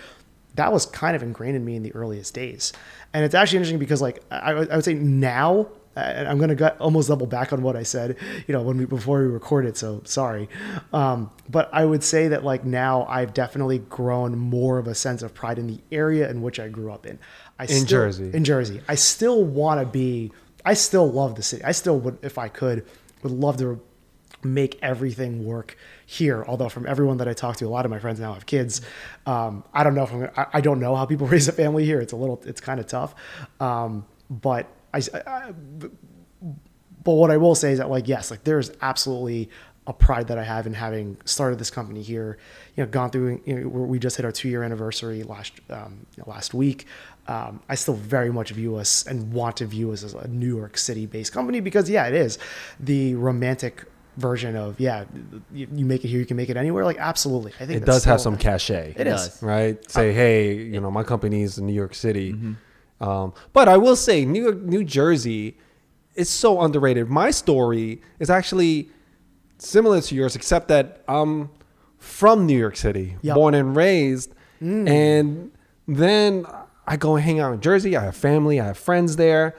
[SPEAKER 4] That was kind of ingrained in me in the earliest days, and it's actually interesting because like I, would- I would say now. And I'm gonna go, almost double back on what I said, you know, when we before we recorded. So sorry, um, but I would say that like now I've definitely grown more of a sense of pride in the area in which I grew up in. I
[SPEAKER 2] In
[SPEAKER 4] still-
[SPEAKER 2] Jersey.
[SPEAKER 4] in Jersey. I still want to be. I still love the city. I still would, if I could, would love to make everything work here. Although from everyone that I talk to, a lot of my friends now have kids. Um, I don't know if I'm. I, don't know how people raise a family here. It's a little. It's kind of tough. Um, but I, I. But what I will say is that like yes, like there's absolutely a pride that I have in having started this company here. You know, gone through. You know, we just hit our two year anniversary last um, last week. Um, I still very much view us and want to view us as a New York City based company because yeah, it is the romantic version of yeah, you, you make it here, you can make it anywhere. Like absolutely, I think
[SPEAKER 2] It
[SPEAKER 4] that's
[SPEAKER 2] does have some cachet.
[SPEAKER 4] It is.
[SPEAKER 3] does.
[SPEAKER 2] right? Say, hey, you know, my company is in New York City. Um, but I will say, New York, New Jersey is so underrated. My story is actually similar to yours, except that I'm from New York City,
[SPEAKER 4] Yep.
[SPEAKER 2] born and raised, and then I go and hang out in Jersey. I have family, I have friends there,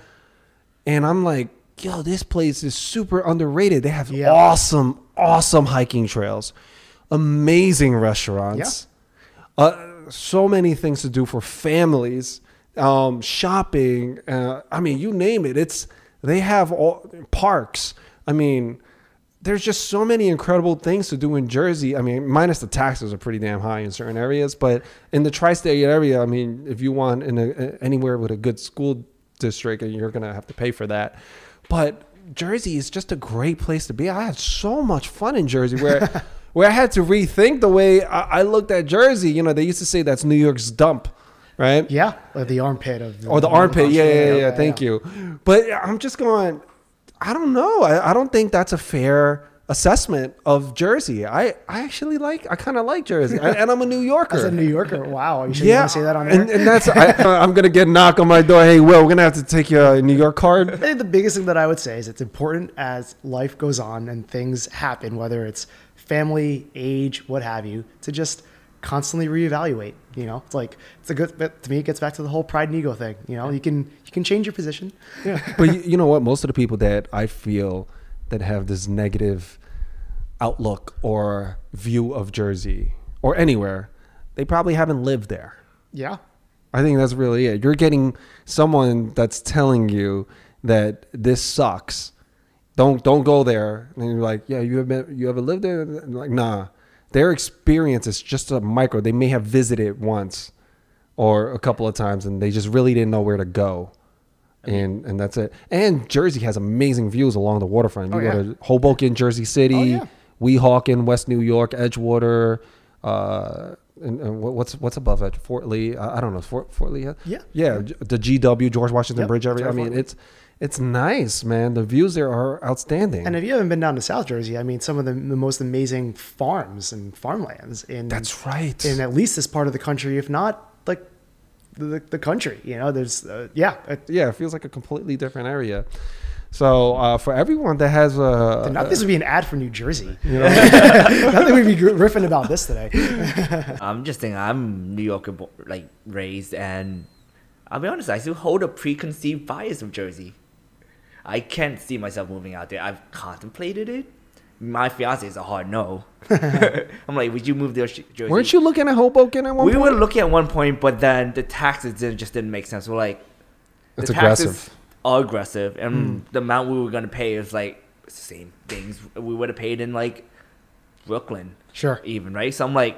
[SPEAKER 2] and I'm like, yo, this place is super underrated. They have
[SPEAKER 4] Yeah.
[SPEAKER 2] awesome, awesome hiking trails, amazing restaurants uh, so many things to do for families um, shopping uh, i mean you name it it's they have all parks i mean there's just so many incredible things to do in jersey i mean minus the taxes are pretty damn high in certain areas but in the tri-state area i mean if you want in a, anywhere with a good school district uh, you're gonna have to pay for that but jersey is just a great place to be i had so much fun in jersey where where I had to rethink the way I, I looked at Jersey. You know, they used to say that's New York's dump, right?
[SPEAKER 4] Yeah, like the armpit of
[SPEAKER 2] Or the armpit. Yeah, yeah, yeah. Thank you. But I'm just going. I don't know. I, I don't think that's a fair assessment of Jersey. I, I actually like. I kind of like Jersey, and, and I'm a New Yorker.
[SPEAKER 4] As a New Yorker, wow, you you
[SPEAKER 2] yeah,
[SPEAKER 4] say that on air?
[SPEAKER 2] and, and that's I, I'm gonna get a knock on my door. Hey, Will, we're gonna have to take your New York card.
[SPEAKER 4] I think the biggest thing that I would say is it's important as life goes on and things happen, whether it's family, age, what have you, to just constantly reevaluate. You know, it's like it's a good. But to me, it gets back to the whole pride and ego thing. You know, you can you can change your position.
[SPEAKER 2] Yeah, but you, you know what? Most of the people that I feel that have this negative outlook or view of Jersey or anywhere, they probably haven't lived there.
[SPEAKER 4] Yeah,
[SPEAKER 2] I think that's really it. You're getting someone that's telling you that this sucks. Don't don't go there. And you're like, yeah, you have been, you ever lived there? And like, nah. Their experience is just a micro. They may have visited once or a couple of times, and they just really didn't know where to go. And and that's it. And Jersey has amazing views along the waterfront. You
[SPEAKER 4] Oh,
[SPEAKER 2] go
[SPEAKER 4] yeah.
[SPEAKER 2] to Hoboken, Jersey City,
[SPEAKER 4] Oh, yeah.
[SPEAKER 2] Weehawken, West New York, Edgewater, uh, and, and what's what's above it? Fort Lee. I, I don't know. Fort Fort Lee.
[SPEAKER 4] Yeah.
[SPEAKER 2] yeah. J- The GW George Washington
[SPEAKER 4] Yep,
[SPEAKER 2] Bridge area. I mean, it's it's nice, man. The views there are outstanding.
[SPEAKER 4] and if you haven't been down to South Jersey, I mean, some of the, the most amazing farms and farmlands in
[SPEAKER 2] That's right.
[SPEAKER 4] in at least this part of the country, if not like the, the country. You know, there's uh, yeah. It,
[SPEAKER 2] yeah, it feels like a completely different area. So uh, for everyone that has a,
[SPEAKER 4] not this would be an ad for New Jersey. You know, not that we'd be riffing about this today.
[SPEAKER 3] I'm just saying I'm New Yorker, like raised, and I'll be honest, I still hold a preconceived bias of Jersey. I can't see myself moving out there. I've contemplated it. My fiance is a hard no. I'm like, would you move there? Jersey?
[SPEAKER 2] weren't you looking at Hoboken at one point?
[SPEAKER 3] We
[SPEAKER 2] point?
[SPEAKER 3] were looking at one point, but then the taxes didn't, just didn't make sense. We're like, the
[SPEAKER 2] It's
[SPEAKER 3] taxes
[SPEAKER 2] aggressive.
[SPEAKER 3] are aggressive, and hmm. the amount we were gonna pay is like the same things we would have paid in like Brooklyn,
[SPEAKER 4] Sure.
[SPEAKER 3] even right. So I'm like,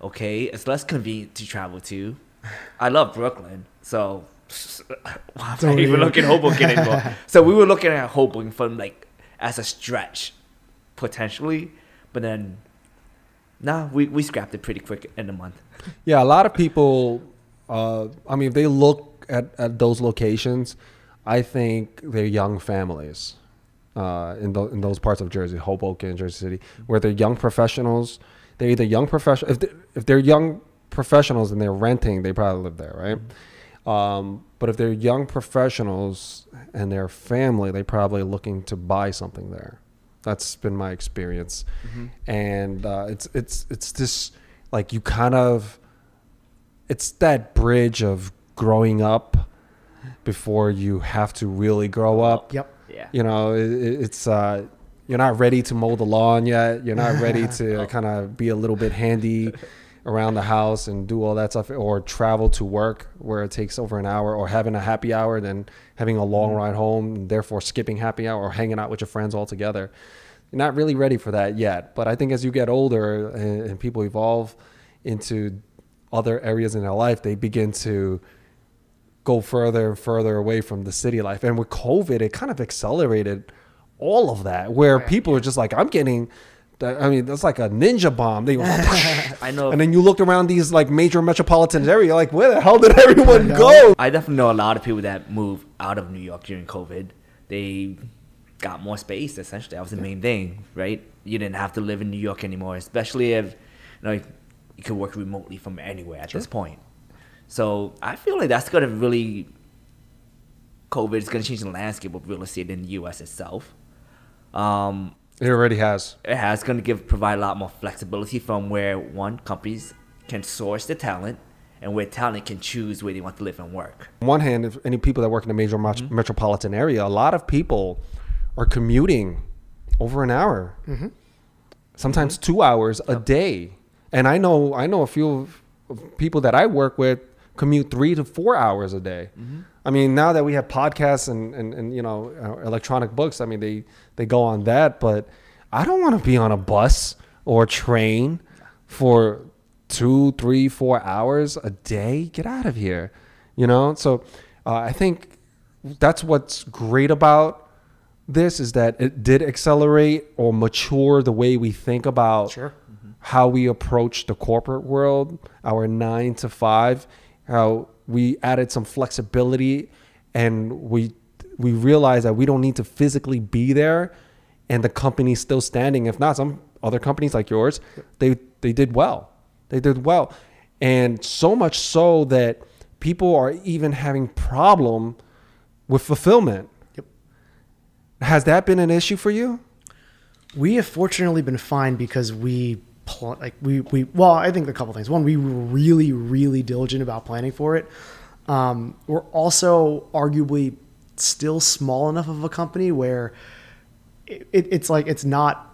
[SPEAKER 3] okay, it's less convenient to travel to. I love Brooklyn, so why am
[SPEAKER 4] Don't
[SPEAKER 3] I even looking Hoboken anymore? so we were looking at Hoboken from like as a stretch, potentially, but then. Nah, we, we scrapped it pretty quick in a month.
[SPEAKER 2] Yeah, a lot of people. Uh, I mean, if they look at, at those locations, I think they're young families uh, in tho- in those parts of Jersey, Hoboken, Jersey City, where they're young professionals. They're either young professional if they, if they're young professionals and they're renting, they probably live there, right? Um, but if they're young professionals and their family, they're probably looking to buy something there. That's been my experience, and uh, it's it's it's this like you kind of it's that bridge of growing up before you have to really grow up.
[SPEAKER 4] Yep.
[SPEAKER 3] Yeah.
[SPEAKER 2] You know, it, it- it's uh, you're not ready to mow the lawn yet. You're not ready to kind of be a little bit handy around the house and do all that stuff, or travel to work where it takes over an hour, or having a happy hour, then having a long mm-hmm. ride home, and therefore skipping happy hour, or hanging out with your friends altogether. You're not really ready for that yet. But I think as you get older and, and people evolve into other areas in their life, they begin to go further and further away from the city life. And with COVID, it kind of accelerated all of that, where oh, people are just like, I'm getting. I mean, that's like a ninja bomb. They go,
[SPEAKER 3] I know.
[SPEAKER 2] and then you look around these like major metropolitan area, you're like, where the hell did everyone go?
[SPEAKER 3] I definitely know a lot of people that moved out of New York during COVID. They got more space. Essentially, that was the main thing, right? You didn't have to live in New York anymore, especially if you know you could work remotely from anywhere at this point. So I feel like that's gonna really COVID is gonna change the landscape of real estate in the U.S. itself. Um,
[SPEAKER 2] It already has.
[SPEAKER 3] it has going to give provide a lot more flexibility from where one companies can source the talent and where talent can choose where they want to live and work.
[SPEAKER 2] On one hand, if any people that work in a major met- mm-hmm. metropolitan area, a lot of people are commuting over an hour, mm-hmm. sometimes mm-hmm. two hours a day. And I know I know a few of- of people that I work with commute three to four hours a day. I mean, now that we have podcasts and, and, and you know uh, electronic books, I mean they they go on that. But I don't want to be on a bus or train for two, three, four hours a day. Get out of here. You know. So uh, I think that's what's great about this is that it did accelerate or mature the way we think about
[SPEAKER 4] Sure.
[SPEAKER 2] how we approach the corporate world, our nine to five, how we added some flexibility and we we realized that we don't need to physically be there and the company's still standing. If not, some other companies like yours, they they did well. They did well. And so much so that people are even having problem with fulfillment.
[SPEAKER 4] Yep.
[SPEAKER 2] Has that been an issue for you?
[SPEAKER 4] We have fortunately been fine because we pl- like we we well, I think a couple things. One, we were really really diligent about planning for it. Um, we're also arguably still small enough of a company where it, it, it's like it's not.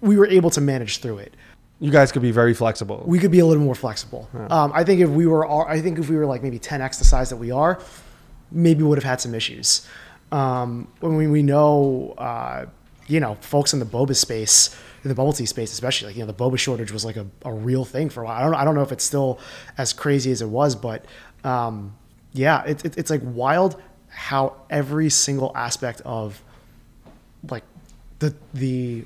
[SPEAKER 4] We were able to manage through it.
[SPEAKER 2] You guys could be very flexible.
[SPEAKER 4] we could be a little more flexible. Um, I think if we were, all- I think if we were like maybe 10x the size that we are, maybe would have had some issues. Um, when we, we know, uh, you know, folks in the boba space, in the bubble tea space, especially, like you know, the boba shortage was like a, a real thing for a while. I don't, I don't know if it's still as crazy as it was, but um, yeah, it, it, it's like wild how every single aspect of like the the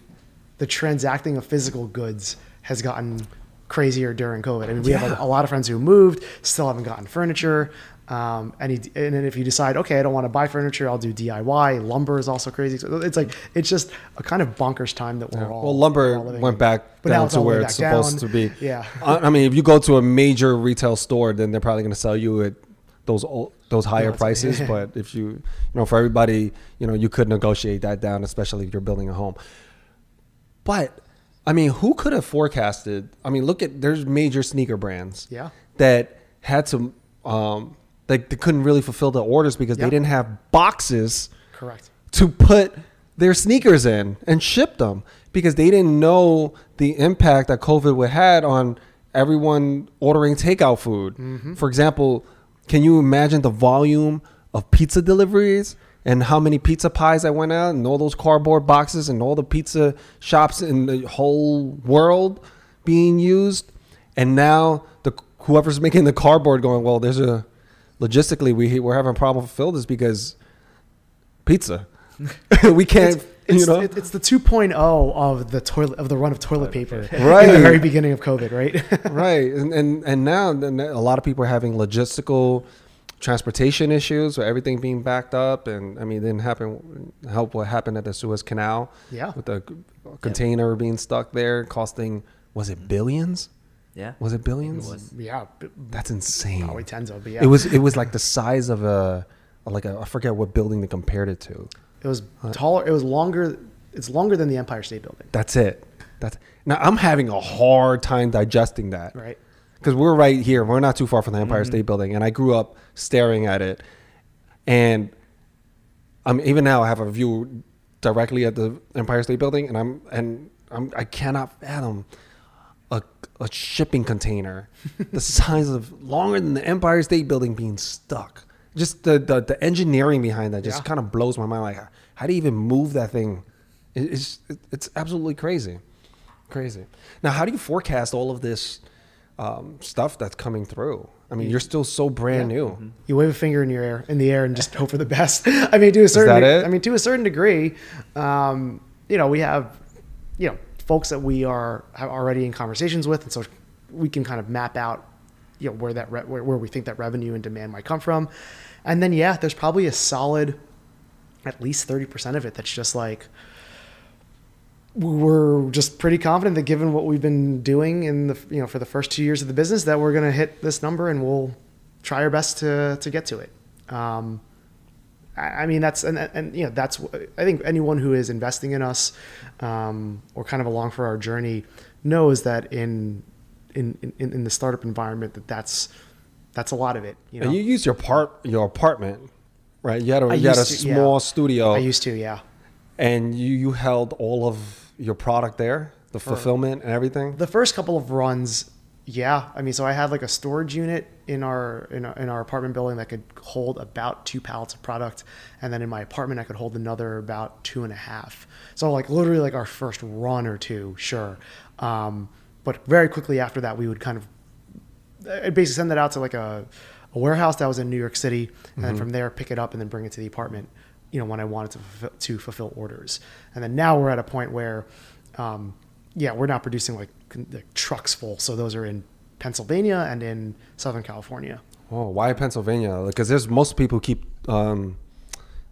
[SPEAKER 4] the transacting of physical goods has gotten crazier during COVID. I mean, we have a, a lot of friends who moved, still haven't gotten furniture. Um, and, he, and then if you decide, okay, I don't want to buy furniture, I'll do DIY. Lumber is also crazy. So it's like it's just a kind of bonkers time that we're all.
[SPEAKER 2] well, lumber
[SPEAKER 4] all
[SPEAKER 2] went back
[SPEAKER 4] But
[SPEAKER 2] down to
[SPEAKER 4] all the way
[SPEAKER 2] where it's supposed
[SPEAKER 4] down.
[SPEAKER 2] to be.
[SPEAKER 4] Yeah.
[SPEAKER 2] I, I mean, if you go to a major retail store, then they're probably going to sell you at those old, those higher prices. but if you, you know, for everybody, you know, you could negotiate that down, especially if you're building a home. But I mean, who could have forecasted? I mean, look at there's major sneaker brands,
[SPEAKER 4] Yeah.
[SPEAKER 2] that had to, um, like they couldn't really fulfill the orders because they didn't have boxes
[SPEAKER 4] Correct.
[SPEAKER 2] to put their sneakers in and ship them because they didn't know the impact that COVID would had on everyone ordering takeout food. For example, can you imagine the volume of pizza deliveries and how many pizza pies I went out and all those cardboard boxes and all the pizza shops in the whole world being used? And now the whoever's making the cardboard going, well, there's a logistically we we're having a problem to fill this because pizza. we can't,
[SPEAKER 4] It's,
[SPEAKER 2] you know.
[SPEAKER 4] it- it's the 2.0 of the toilet of the run of toilet paper
[SPEAKER 2] Right.
[SPEAKER 4] in the very beginning of COVID, right?
[SPEAKER 2] right, and and and now then a lot of people are having logistical transportation issues with everything being backed up, and I mean, it didn't happen. Help what happened at the Suez Canal,
[SPEAKER 4] Yeah.
[SPEAKER 2] with the container being stuck there, costing was it billions?
[SPEAKER 3] Yeah.
[SPEAKER 2] Was it billions?
[SPEAKER 3] was.
[SPEAKER 4] Yeah,
[SPEAKER 2] That's insane.
[SPEAKER 4] probably tens of. But yeah,
[SPEAKER 2] It was it was like the size of a like a I forget what building they compared it to.
[SPEAKER 4] It was taller. It was longer. It's longer than the Empire State Building.
[SPEAKER 2] That's it. That's now I'm having a hard time digesting that.
[SPEAKER 4] Right.
[SPEAKER 2] Because we're right here. We're not too far from the Empire mm-hmm. State Building, and I grew up staring at it. And I'm even now I have a view directly at the Empire State Building, and I'm and I'm I cannot fathom a a shipping container the size of longer than the Empire State Building being stuck. Just the the, the engineering behind that just
[SPEAKER 4] Yeah.
[SPEAKER 2] kind of blows my mind. Like, how, how do you even move that thing? It's it's absolutely crazy, crazy. Now, how do you forecast all of this um, stuff that's coming through? I mean, you're still so brand new.
[SPEAKER 4] You wave a finger in your air in the air and just hope for the best. I mean, to a certain.
[SPEAKER 2] that
[SPEAKER 4] de-
[SPEAKER 2] it?
[SPEAKER 4] I mean, to a certain degree, um, you know, we have, you know, folks that we are have already in conversations with, and so we can kind of map out, you know, where that re- where, where we think that revenue and demand might come from, and then yeah, there's probably a solid, at least thirty percent of it that's just like. We're just pretty confident that given what we've been doing in the you know for the first two years of the business that we're going to hit this number and we'll try our best to to get to it. Um, I I mean that's and, and you know that's I think anyone who is investing in us um, or kind of along for our journey knows that in in, in in the startup environment that that's that's a lot of it. You know,
[SPEAKER 2] And you use your part your apartment, right? You had a you had a
[SPEAKER 4] to, yeah.
[SPEAKER 2] small studio,
[SPEAKER 4] I used to, yeah.
[SPEAKER 2] and you you held all of your product there, the fulfillment and everything.
[SPEAKER 4] The first couple of runs, yeah. I mean, so I had like a storage unit in our in our, in our apartment building that could hold about two pallets of product, and then in my apartment I could hold another about two and a half. So like literally like our first run or two, sure. Um, but very quickly after that, we would kind of I'd basically send that out to like a, a warehouse that was in New York City, and then from there pick it up and then bring it to the apartment. You know, when I wanted to fulfill, to fulfill orders, and then now we're at a point where, um, yeah, we're not producing like, like trucks full. So those are in Pennsylvania and in Southern California.
[SPEAKER 2] Oh, why Pennsylvania? Because there's most people keep um,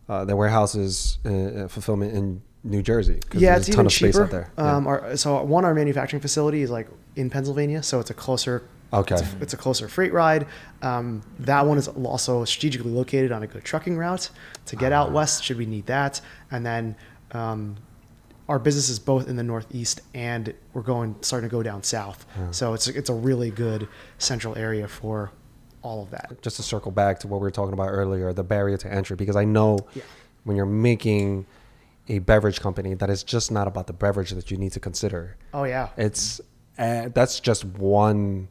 [SPEAKER 2] uh, their warehouses uh, uh, fulfillment in New Jersey.
[SPEAKER 4] Yeah, it's
[SPEAKER 2] a ton
[SPEAKER 4] even
[SPEAKER 2] of space
[SPEAKER 4] cheaper.
[SPEAKER 2] out there. Yeah.
[SPEAKER 4] Um, our, so one, our manufacturing facility is like in Pennsylvania, so it's a closer.
[SPEAKER 2] Okay.
[SPEAKER 4] It's a, it's a closer freight ride. Um, that one is also strategically located on a good trucking route to get
[SPEAKER 2] Ah.
[SPEAKER 4] out west. Should we need that? And then um, our business is both in the northeast and we're going starting to go down south. So it's it's a really good central area for all of that.
[SPEAKER 2] just to circle back to what we were talking about earlier, the barrier to entry, because I know
[SPEAKER 4] Yeah.
[SPEAKER 2] when you're making a beverage company, that is just not about the beverage that you need to consider.
[SPEAKER 4] Oh yeah.
[SPEAKER 2] It's uh, that's just one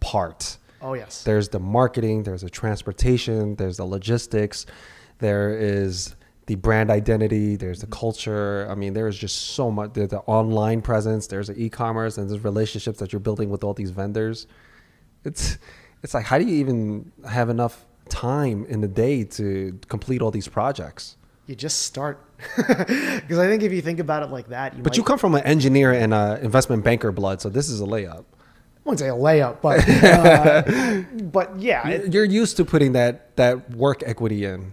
[SPEAKER 2] part.
[SPEAKER 4] Oh yes.
[SPEAKER 2] There's the marketing, there's the transportation, there's the logistics, there is the brand identity, there's the culture. I mean, there is just so much. There's the online presence, there's the e-commerce, and there's relationships that you're building with all these vendors. It's it's like how do you even have enough time in the day to complete all these projects?
[SPEAKER 4] You just start because I think if you think about it like that, you
[SPEAKER 2] But
[SPEAKER 4] might,
[SPEAKER 2] you come from an engineer and an investment banker blood, so this is a layup.
[SPEAKER 4] I wouldn't say a layup, but uh, but yeah, it-
[SPEAKER 2] You're used to putting that that work equity in.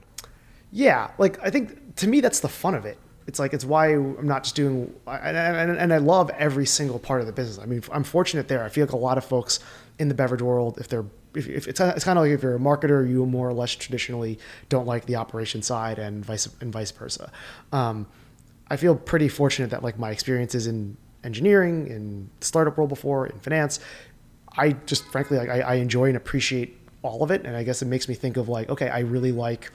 [SPEAKER 4] yeah. Like I think to me that's the fun of it. It's like it's why I'm not just doing, and, and, and I love every single part of the business. I mean, I'm fortunate there. I feel like a lot of folks in the beverage world, if they're if, if it's it's kind of like if you're a marketer, you more or less traditionally don't like the operation side, and vice and vice versa. Um, I feel pretty fortunate that like my experiences in engineering, in startup world before, in finance, I just frankly like I, I enjoy and appreciate all of it, and I guess it makes me think of like, okay, I really like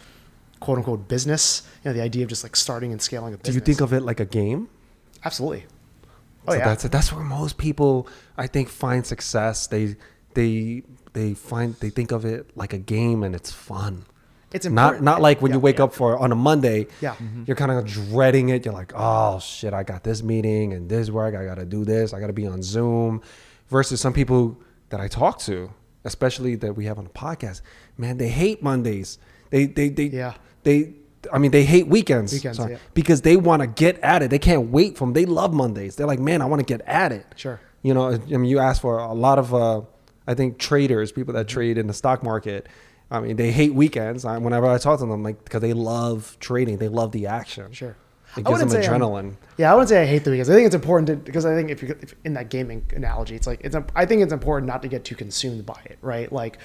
[SPEAKER 4] quote unquote business. You know, the idea of just like starting and scaling a
[SPEAKER 2] Do you think of it like a game?
[SPEAKER 4] absolutely? Oh
[SPEAKER 2] so
[SPEAKER 4] yeah,
[SPEAKER 2] that's that's where most people I think find success. They they they find they think of it like a game and it's fun.
[SPEAKER 4] it's
[SPEAKER 2] Not
[SPEAKER 4] important.
[SPEAKER 2] not not like when you wake
[SPEAKER 4] yeah.
[SPEAKER 2] up for on a Monday.
[SPEAKER 4] Yeah. Mm-hmm.
[SPEAKER 2] You're kind of dreading it. You're like, oh shit, I got this meeting and this work. I got to do this. I got to be on Zoom. Versus some people that I talk to, especially that we have on the podcast, man, they hate Mondays. They they they
[SPEAKER 4] Yeah.
[SPEAKER 2] they. I mean, they hate weekends,
[SPEAKER 4] Weekends,
[SPEAKER 2] sorry,
[SPEAKER 4] yeah.
[SPEAKER 2] because they want to get at it. They can't wait for them. They love Mondays. They're like, man, I want to get at it.
[SPEAKER 4] Sure.
[SPEAKER 2] You know, I mean, you ask for a lot of, uh, I think traders, people that trade in the stock market. I mean, they hate weekends. I, whenever I talk to them, like because they love trading, they love the action.
[SPEAKER 4] Sure.
[SPEAKER 2] It gives them
[SPEAKER 4] wouldn't I'm-
[SPEAKER 2] adrenaline.
[SPEAKER 4] Yeah, I wouldn't say I hate the weekends. I think it's important to because I think if you're if, in that gaming analogy, it's like it's I think it's important not to get too consumed by it, right? Like,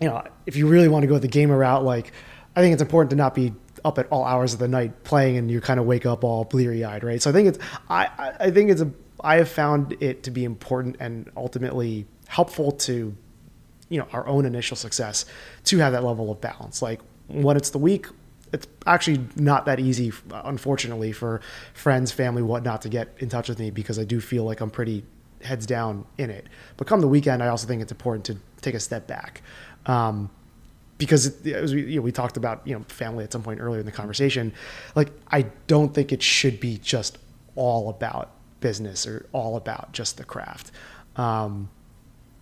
[SPEAKER 4] you know, if you really want to go the gamer route, like I think it's important to not be up at all hours of the night playing and you kind of wake up all bleary eyed, right? So I think it's I I- think it's a I have found it to be important and ultimately helpful to you know our own initial success to have that level of balance. Like when it's the week it's actually not that easy unfortunately for friends family whatnot to get in touch with me because i do feel like i'm pretty heads down in it. But come the weekend i also think it's important to take a step back. Um, because it, as we, you know, we talked about you know family at some point earlier in the conversation like i don't think it should be just all about business or all about just the craft um,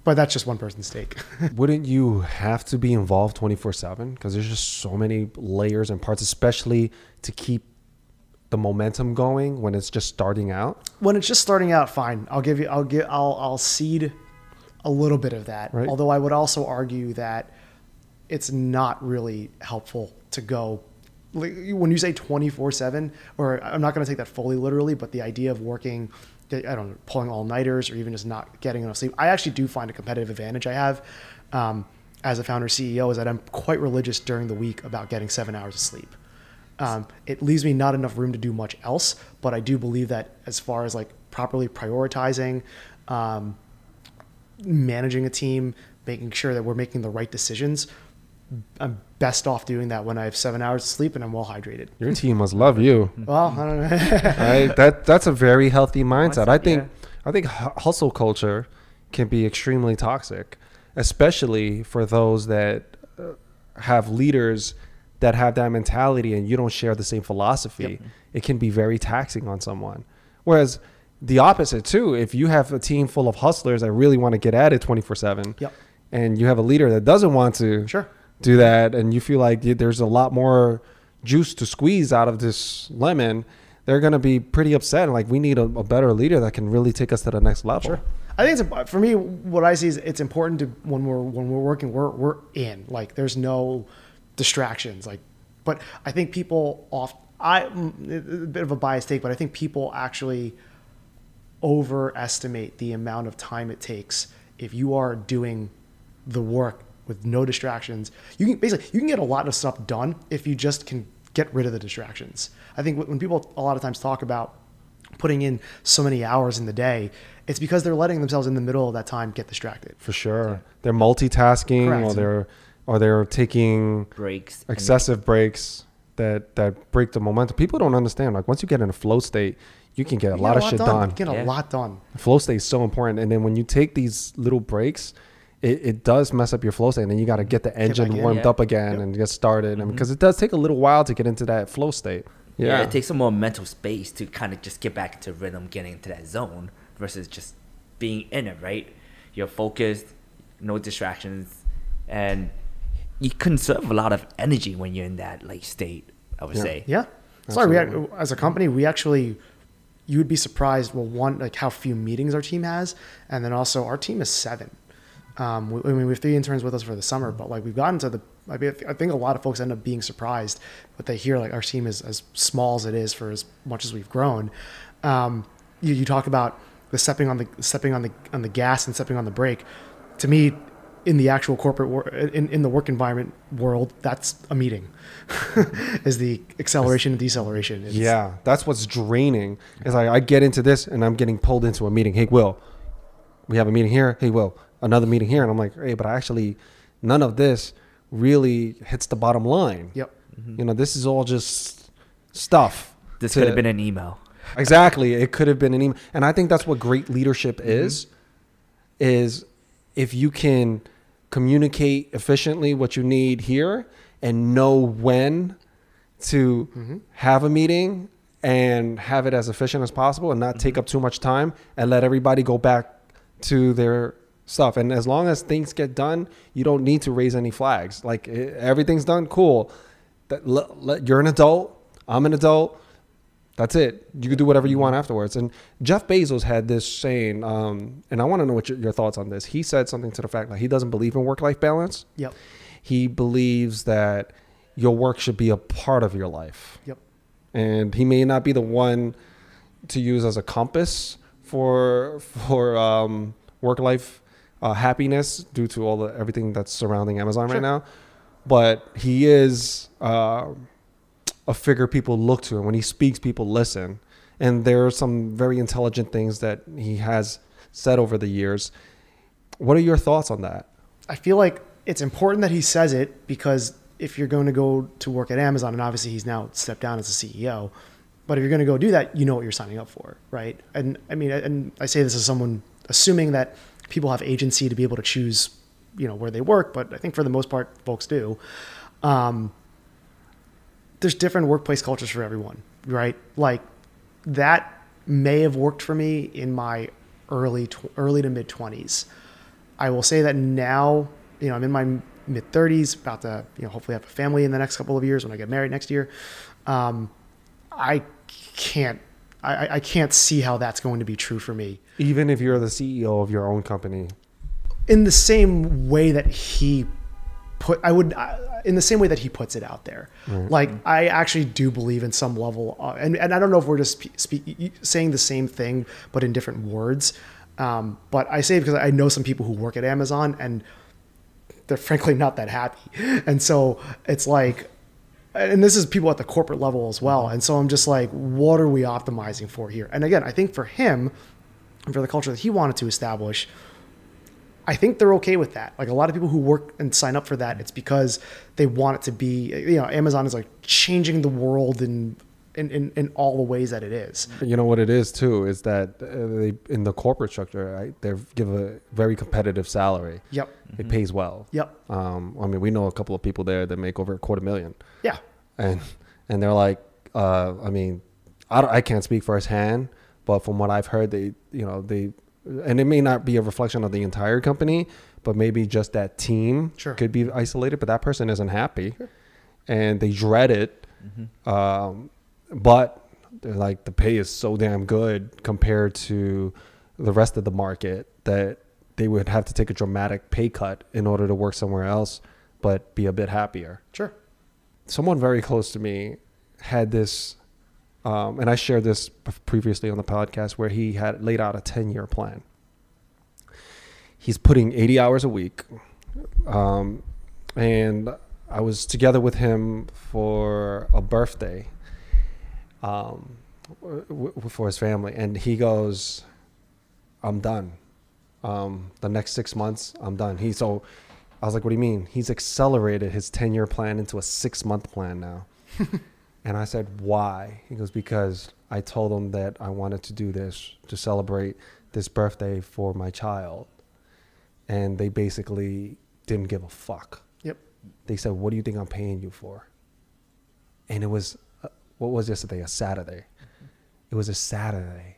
[SPEAKER 4] but that's just one person's take
[SPEAKER 2] Wouldn't you have to be involved 24 7? Because there's just so many layers and parts, especially to keep the momentum going when it's just starting out.
[SPEAKER 4] when it's just starting out, fine. I'll give you. I'll give. I'll. I'll cede a little bit of that.
[SPEAKER 2] Right.
[SPEAKER 4] Although I would also argue that it's not really helpful to go. Like, when you say twenty four seven, or I'm not going to take that fully literally, but the idea of working, I don't know, pulling all nighters or even just not getting enough sleep. I actually do find a competitive advantage I have. Um, as a founder CEO, is that I'm quite religious during the week about getting seven hours of sleep. Um, it leaves me not enough room to do much else, but I do believe that as far as like properly prioritizing, um, managing a team, making sure that we're making the right decisions, I'm best off doing that when I have seven hours of sleep and I'm well hydrated.
[SPEAKER 2] Your team must love you.
[SPEAKER 4] Well, I don't know.
[SPEAKER 2] right? That that's a very healthy mindset.
[SPEAKER 3] Mindset,
[SPEAKER 2] I think
[SPEAKER 3] yeah.
[SPEAKER 2] I think hustle culture can be extremely toxic, especially for those that uh, have leaders that have that mentality and you don't share the same philosophy. It can be very taxing on someone. Whereas the opposite too, if you have a team full of hustlers that really want to get at it 24/7
[SPEAKER 4] Yep.
[SPEAKER 2] and you have a leader that doesn't want to
[SPEAKER 4] Sure.
[SPEAKER 2] Do that and you feel like there's a lot more juice to squeeze out of this lemon they're going to be pretty upset like we need a, a better leader that can really take us to the next level
[SPEAKER 4] Sure. I think it's for me. What I see is it's important to when we're when we're working, we're we're in. Like there's no distractions. Like, but I think people off. I a bit of a biased take, but I think people actually overestimate the amount of time it takes if you are doing the work with no distractions. You can basically you can get a lot of stuff done if you just can get rid of the distractions. I think when people a lot of times talk about putting in so many hours in the day, it's because they're letting themselves in the middle of that time get distracted.
[SPEAKER 2] for sure they're multitasking or they're or they're taking
[SPEAKER 3] breaks. and-
[SPEAKER 2] excessive breaks that that break the momentum people don't understand like once you get in a flow state you can get a
[SPEAKER 4] You
[SPEAKER 2] lot
[SPEAKER 4] get
[SPEAKER 2] of shit done,
[SPEAKER 4] You get a
[SPEAKER 3] Yeah.
[SPEAKER 4] lot done.
[SPEAKER 2] flow state is so important and then when you take these little breaks it, it does mess up your flow state and then you got to get the engine
[SPEAKER 4] back in.
[SPEAKER 2] warmed
[SPEAKER 3] Yeah.
[SPEAKER 2] up again
[SPEAKER 4] Yep.
[SPEAKER 2] and get started and mm-hmm. because it does take a little while to get into that flow state
[SPEAKER 3] yeah.
[SPEAKER 2] yeah,
[SPEAKER 3] it takes some more mental space to kind of just get back into rhythm, getting into that zone versus just being in it, right? You're focused, no distractions, and you conserve a lot of energy when you're in that like state. I would
[SPEAKER 2] Yeah.
[SPEAKER 3] say.
[SPEAKER 4] Yeah. Sorry, we as a company, we actually you would be surprised. Well, one like how few meetings our team has, and then also our team is seven. Um, we, I mean, we have three interns with us for the summer, but like we've gotten to the. I, mean, I think a lot of folks end up being surprised, but they hear like our team is as small as it is for as much as we've grown. Um, you, you talk about the stepping on the stepping on the on the gas and stepping on the brake. To me, in the actual corporate wor- in, in the work environment world, that's a meeting. is the acceleration and deceleration. It's-
[SPEAKER 2] Yeah, that's what's draining. Is like I get into this and I'm getting pulled into a meeting. Hey, Will, we have a meeting here. Hey, Will, another meeting here, and I'm like, hey, but actually, none of this really hits the bottom line.
[SPEAKER 4] Yep. Mm-hmm.
[SPEAKER 2] You know, this is all just stuff.
[SPEAKER 3] This
[SPEAKER 2] to-
[SPEAKER 3] could have been an email.
[SPEAKER 2] exactly. It could have been an email, and I think that's what great leadership mm-hmm. is. Is if you can communicate efficiently what you need here and know when to mm-hmm. have a meeting and have it as efficient as possible and not take up too much time and let everybody go back to their stuff and as long as things get done you don't need to raise any flags like everything's done cool that, you're an adult i'm an adult that's it. You can do whatever you want afterwards. And Jeff Bezos had this saying, um, and I want to know what your, your thoughts on this. He said something to the fact that he doesn't believe in work life balance.
[SPEAKER 4] Yep.
[SPEAKER 2] He believes that your work should be a part of your life.
[SPEAKER 4] Yep.
[SPEAKER 2] and he may not be the one to use as a compass for for um, work life uh, happiness due to all the everything that's surrounding Amazon
[SPEAKER 4] Sure.
[SPEAKER 2] right now. But he is uh, a figure people look to, and when he speaks, people listen. And there are some very intelligent things that he has said over the years. What are your thoughts on that?
[SPEAKER 4] I feel like it's important that he says it because if you're going to go to work at Amazon, and obviously he's now stepped down as a CEO, but if you're going to go do that, you know what you're signing up for, right? And I mean, and I say this as someone assuming that people have agency to be able to choose, you know, where they work, but I think for the most part, folks do. Um, there's different workplace cultures for everyone, right? Like that may have worked for me in my early tw- early to mid 20s. I will say that now, you know, I'm in my mid 30s, about to, you know, hopefully have a family in the next couple of years when I get married next year. Um, I can't, I, I can't see how that's going to be true for me.
[SPEAKER 2] Even if you're the CEO of your own company,
[SPEAKER 4] in the same way that he put i would in the same way that he puts it out there. Like i actually do believe in some level uh, and, and i don't know if we're just spe- speak, saying the same thing but in different words. Um, but i say it because i know some people who work at amazon and they're frankly not that happy. And so it's like and this is people at the corporate level as well and so i'm just like what are we optimizing for here and again i think for him and for the culture that he wanted to establish I think they're okay with that. Like a lot of people who work and sign up for that, it's because they want it to be, you know, Amazon is like changing the world in in, in, in all the ways that it is.
[SPEAKER 2] you know what it is too is that uh, they in the corporate structure, right? They give a very competitive salary.
[SPEAKER 4] Yep.
[SPEAKER 2] It pays well.
[SPEAKER 4] Yep.
[SPEAKER 2] Um, I mean, we know a couple of people there that make over a quarter million.
[SPEAKER 4] Yeah.
[SPEAKER 2] and and they're like, uh, I mean, I don't, I can't speak firsthand, but from what I've heard, they, you know, they, and it may not be a reflection of the entire company, but maybe just that team
[SPEAKER 4] Sure.
[SPEAKER 2] could be isolated, but that person isn't happy, and they dread it, um, but like the pay is so damn good compared to the rest of the market that they would have to take a dramatic pay cut in order to work somewhere else, but be a bit happier
[SPEAKER 4] Sure.
[SPEAKER 2] someone very close to me had this, um, and I shared this previously on the podcast, where he had laid out a 10 year plan. He's putting 80 hours a week. Um, and I was together with him for a birthday um, w- w- for his family. And he goes, I'm done. Um, the next six months, I'm done. He so I was like, what do you mean? He's accelerated his 10 year plan into a six month plan now. and I said, why? He goes, because I told him that I wanted to do this to celebrate this birthday for my child. And they basically didn't give a fuck.
[SPEAKER 4] Yep.
[SPEAKER 2] They said, what do you think I'm paying you for? And it was, what was yesterday? A Saturday. It was a Saturday.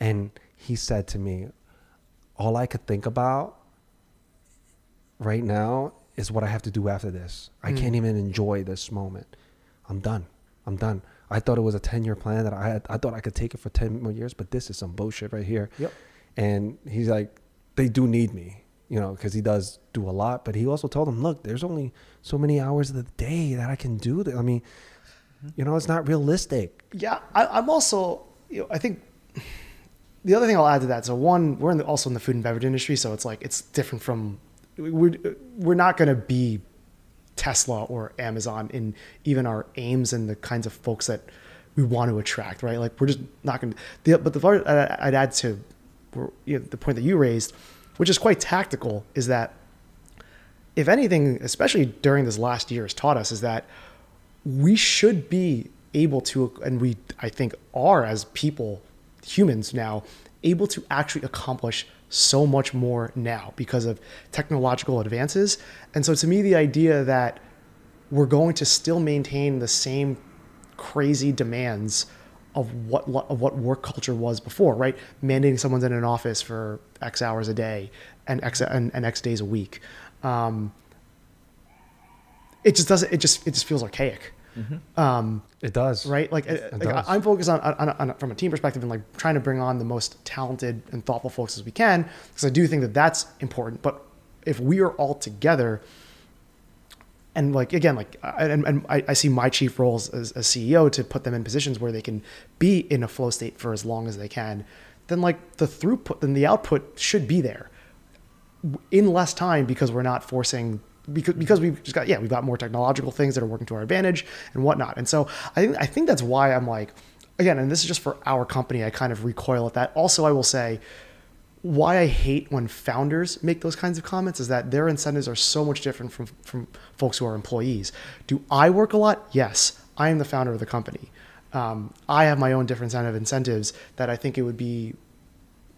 [SPEAKER 2] And he said to me, all I could think about right now is what I have to do after this. I
[SPEAKER 4] Mm.
[SPEAKER 2] can't even enjoy this moment. I'm done. I'm done. I thought it was a 10 year plan that I had. I thought I could take it for 10 more years, but this is some bullshit right here.
[SPEAKER 4] Yep.
[SPEAKER 2] And he's like, they do need me, you know, because he does do a lot. But he also told them, look, there's only so many hours of the day that I can do. That. I mean, you know, it's not realistic.
[SPEAKER 4] Yeah, I, I'm also. You know, I think the other thing I'll add to that. So one, we're in the, also in the food and beverage industry, so it's like it's different from. We're we're not going to be Tesla or Amazon in even our aims and the kinds of folks that we want to attract, right? Like we're just not going to. But the part I- I'd add to you know, the point that you raised, which is quite tactical, is that if anything, especially during this last year, has taught us is that we should be able to, and we, I think, are as people, humans now, able to actually accomplish so much more now because of technological advances. And so, to me, the idea that we're going to still maintain the same crazy demands of what of what work culture was before, right? Mandating someone's in an office for X hours a day and X and, and X days a week. Um, it just doesn't. It just it just feels archaic. Um,
[SPEAKER 2] It does.
[SPEAKER 4] right? Like, uh,
[SPEAKER 2] It
[SPEAKER 4] like
[SPEAKER 2] does.
[SPEAKER 4] I'm focused on, on, on, from a team perspective and like trying to bring on the most talented and thoughtful folks as we can, because I do think that that's important. But if we are all together, and like again like I- and, and I, I see my chief roles as a ceo to put them in positions where they can be in a flow state for as long as they can then like the throughput then the output should be there in less time because we're not forcing because because we've just got yeah we've got more technological things that are working to our advantage and whatnot and so I think I think that's why I'm like again and this is just for our company I kind of recoil at that also I will say why I hate when founders make those kinds of comments is that their incentives are so much different from from folks who are employees. Do I work a lot? Yes, I am the founder of the company. Um, I have my own different set of incentives that I think it would be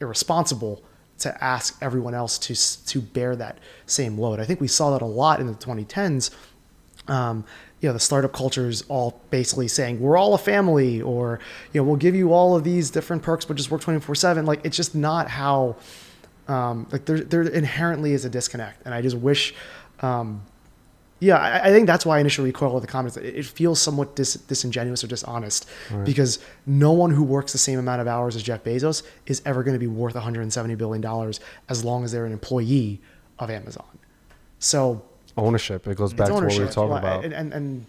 [SPEAKER 4] irresponsible to ask everyone else to to bear that same load. I think we saw that a lot in the 2010s. Um, you know, the startup culture is all basically saying we're all a family, or you know, we'll give you all of these different perks, but just work 24 seven. Like it's just not how. Um, like there, there inherently is a disconnect, and I just wish. Um, yeah, I, I think that's why I initially recoiled at the comments. It, it feels somewhat dis, disingenuous or dishonest because no one who works the same amount of hours as Jeff Bezos is ever going to be worth 170 billion dollars as long as they're an employee of Amazon. So
[SPEAKER 2] Ownership. It goes back to what we were talking
[SPEAKER 4] Well,
[SPEAKER 2] about.
[SPEAKER 4] and, and and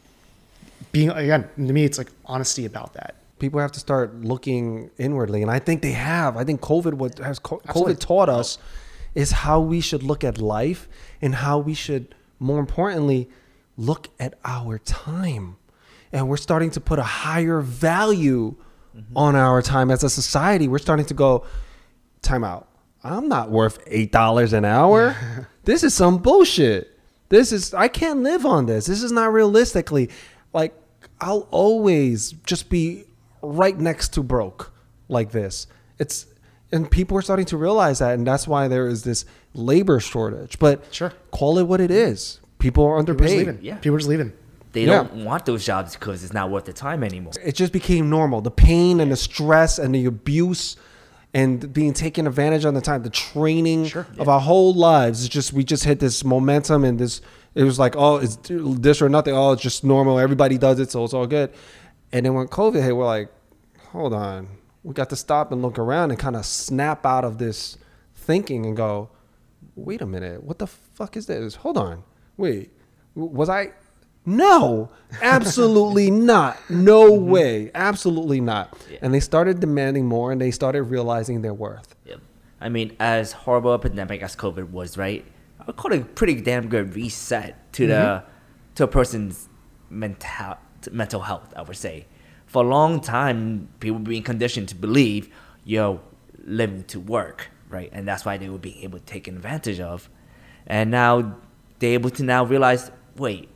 [SPEAKER 4] being again to me, it's like honesty about that.
[SPEAKER 2] people have to start looking inwardly and i think they have i think covid what has co-
[SPEAKER 4] Absolutely.
[SPEAKER 2] covid taught us is how we should look at life and how we should more importantly look at our time. And we're starting to put a higher value mm-hmm. on our time as a society. We're starting to go time out. I'm not worth eight dollars an hour. This is some bullshit. This is i can't live on this. This is not realistically. Like i'll always just be right next to broke like this. It's and people are starting to realize that and that's why there is this labor shortage but
[SPEAKER 4] Sure.
[SPEAKER 2] call it what it is people are
[SPEAKER 4] People are just
[SPEAKER 2] underpaid
[SPEAKER 4] leaving.
[SPEAKER 3] Yeah.
[SPEAKER 4] People are just leaving.
[SPEAKER 3] They
[SPEAKER 2] Yeah.
[SPEAKER 3] don't want those jobs because it's not worth the time anymore.
[SPEAKER 2] it just became normal. The pain and the stress and the abuse and being taken advantage on the time, the training
[SPEAKER 4] Sure.
[SPEAKER 2] of our whole lives. It's just we just hit this momentum and this. It was like oh, it's this or nothing. Oh, it's just normal. Everybody does it, so it's all good. And then when COVID hit, we're like, hold on, we got to stop and look around and kind of snap out of this thinking and go, wait a minute, what the fuck is this? Hold on, wait, was I? No, absolutely not. No mm-hmm. way, absolutely not.
[SPEAKER 3] Yeah.
[SPEAKER 2] And they started demanding more, and they started realizing their worth.
[SPEAKER 3] Yep. I mean, as horrible a pandemic as COVID was, right? I would call it a pretty damn good reset to the mm-hmm. to a person's mental mental health. I would say, for a long time, people were being conditioned to believe you're living to work, right? And that's why they were being able to take advantage of. And now they're able to now realize, wait,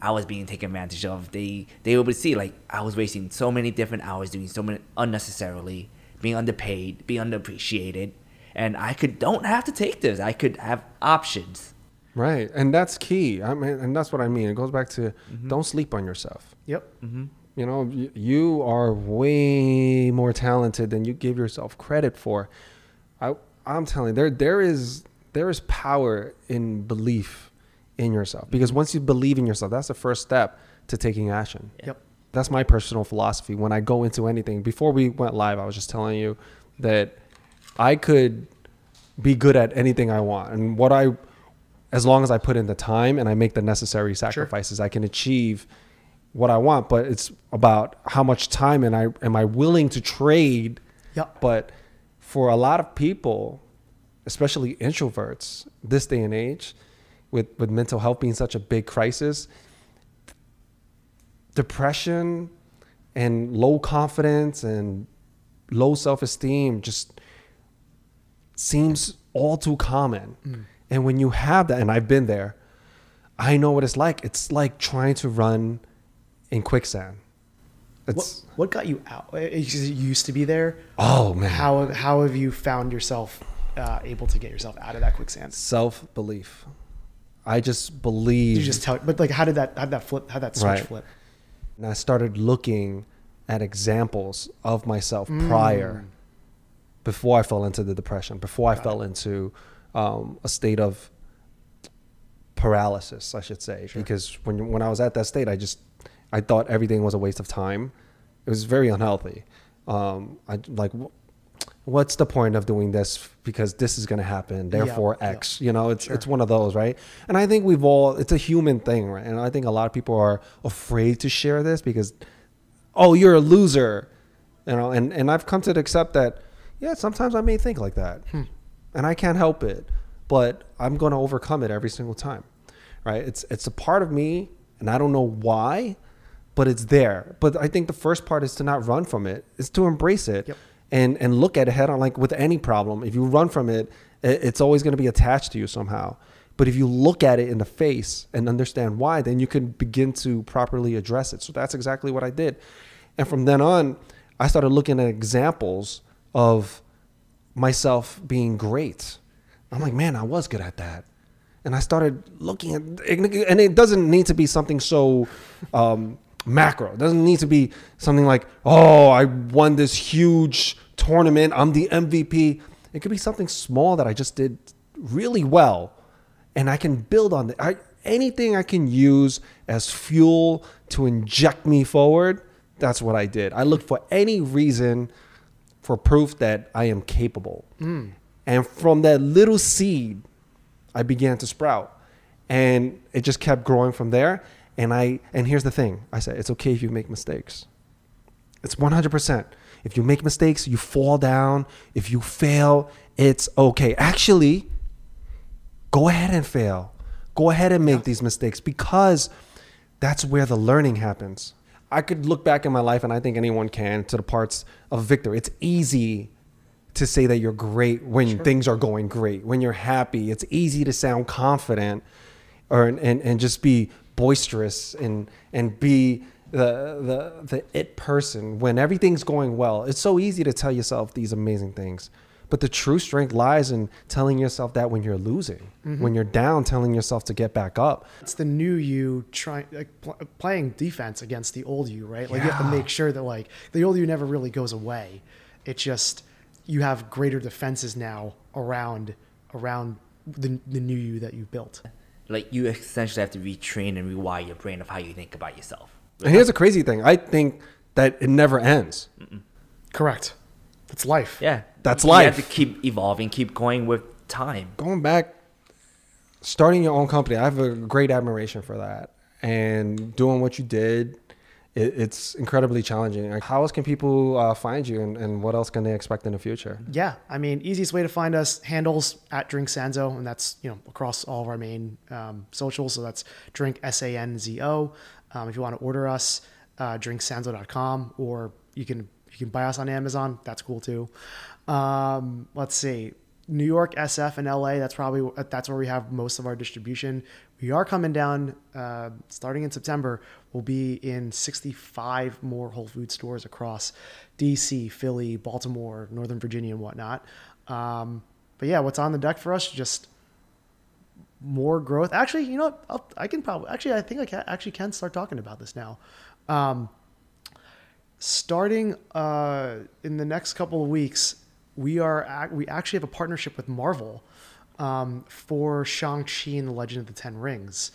[SPEAKER 3] I was being taken advantage of. They they were able to see like I was wasting so many different hours doing so many unnecessarily, being underpaid, being underappreciated, and I could don't have to take this. I could have options.
[SPEAKER 2] Right, and that's key. I mean, and that's what I mean. It goes back to mm-hmm. don't sleep on yourself.
[SPEAKER 4] Yep. Mm-hmm.
[SPEAKER 2] You know, you are way more talented than you give yourself credit for. I, I'm telling you, there, there is, there is power in belief in yourself because once you believe in yourself, that's the first step to taking action.
[SPEAKER 4] Yep.
[SPEAKER 2] That's my personal philosophy when I go into anything. Before we went live, I was just telling you that I could be good at anything I want, and what I, as long as I put in the time and I make the necessary sacrifices, I can achieve what I want. But it's about how much time and I am I willing to trade.
[SPEAKER 4] Yep.
[SPEAKER 2] But for a lot of people, especially introverts, this day and age, with with mental health being such a big crisis, depression and low confidence and low self-esteem just seems all too common. Mm. And when you have that, and I've been there, I know what it's like. It's like trying to run in quicksand.
[SPEAKER 4] What,
[SPEAKER 2] It's
[SPEAKER 4] what got you out? Uh, You used to be there.
[SPEAKER 2] oh man,
[SPEAKER 4] How how have you found yourself uh, able to get yourself out of that quicksand?
[SPEAKER 2] self belief. I just believe.
[SPEAKER 4] You just tell, but like, how did that how did that flip? How did that switch
[SPEAKER 2] Right.
[SPEAKER 4] flip?
[SPEAKER 2] and I started looking at examples of myself prior, before I fell into the depression, before I fell into um, a state of paralysis, I should say, because when when I was at that state, I just I thought everything was a waste of time. It was very unhealthy. Um, I like what's the point of doing this because this is going to happen therefore
[SPEAKER 4] yeah.
[SPEAKER 2] x you know? It's it's one of those right? And i think we've all it's a human thing right? And i think a lot of people are afraid to share this because oh you're a loser you know? And and i've come to accept that yeah sometimes i may think like that. And i can't help it but i'm going to overcome it every single time right? It's it's a part of me and i don't know why but it's there. But i think the first part is to not run from it is to embrace it
[SPEAKER 4] Yep.
[SPEAKER 2] and and look at it head on like with any problem if you run from it it's always going to be attached to you somehow. But if you look at it in the face and understand why then you can begin to properly address it. So that's exactly what i did. And from then on i started looking at examples of myself being great. I'm like man i was good at that. And I started looking at, and it doesn't need to be something so um, macro. It doesn't need to be something like, oh, I won this huge tournament. I'm the MVP. It could be something small that I just did really well, and I can build on it. I, anything I can use as fuel to inject me forward. That's what I did. I looked for any reason for proof that I am capable, hmm. and from that little seed. I began to sprout. And it just kept growing from there. And I and here's the thing. I said it's okay if you make mistakes. It's 100%. If you make mistakes, you fall down, if you fail, it's okay. Actually, go ahead and fail. Go ahead and make these mistakes because that's where the learning happens. I could look back in my life and I think anyone can to the parts of victory. It's easy to say that you're great when things are going great, when you're happy. It's easy to sound confident or and, and just be boisterous and and be the the the it person when everything's going well. It's so easy to tell yourself these amazing things. But the true strength lies in telling yourself that when you're losing, mm-hmm. when you're down, telling yourself to get back up.
[SPEAKER 4] It's the new you trying like pl- playing defense against the old you, right? Like you have to make sure that like the old you never really goes away. It just you have greater defenses now around around the the new you that you've built.
[SPEAKER 3] Like you essentially have to retrain and rewire your brain of how you think about yourself.
[SPEAKER 2] And here's the crazy thing. I think that it never ends.
[SPEAKER 4] Correct. That's life.
[SPEAKER 3] Yeah,
[SPEAKER 2] That's
[SPEAKER 3] you
[SPEAKER 2] life.
[SPEAKER 3] You have to keep evolving, keep going with time.
[SPEAKER 2] going back, starting your own company, I have a great admiration for that. And doing what you did, it, it's incredibly challenging. Like, How else can people uh, find you, and, and what else can they expect in the future?
[SPEAKER 4] Yeah, I mean, easiest way to find us handles at Drink Sanzo, and that's you know across all of our main um, socials. So that's Drink S A N Z O. Um, if you want to order us, uh, drinksanzo.com, or you can you can buy us on Amazon. That's cool too. Um, let's see, New York, SF, and LA. That's probably that's where we have most of our distribution. We are coming down uh, starting in September. We'll be in 65 more Whole Food stores across DC, Philly, Baltimore, Northern Virginia, and whatnot. Um, but yeah, what's on the deck for us? Just more growth. Actually, you know. I'll, I can probably actually I think I can, actually can start talking about this now. Um, starting uh, in the next couple of weeks, we are we actually have a partnership with Marvel um, for Shang Chi and the Legend of the Ten Rings.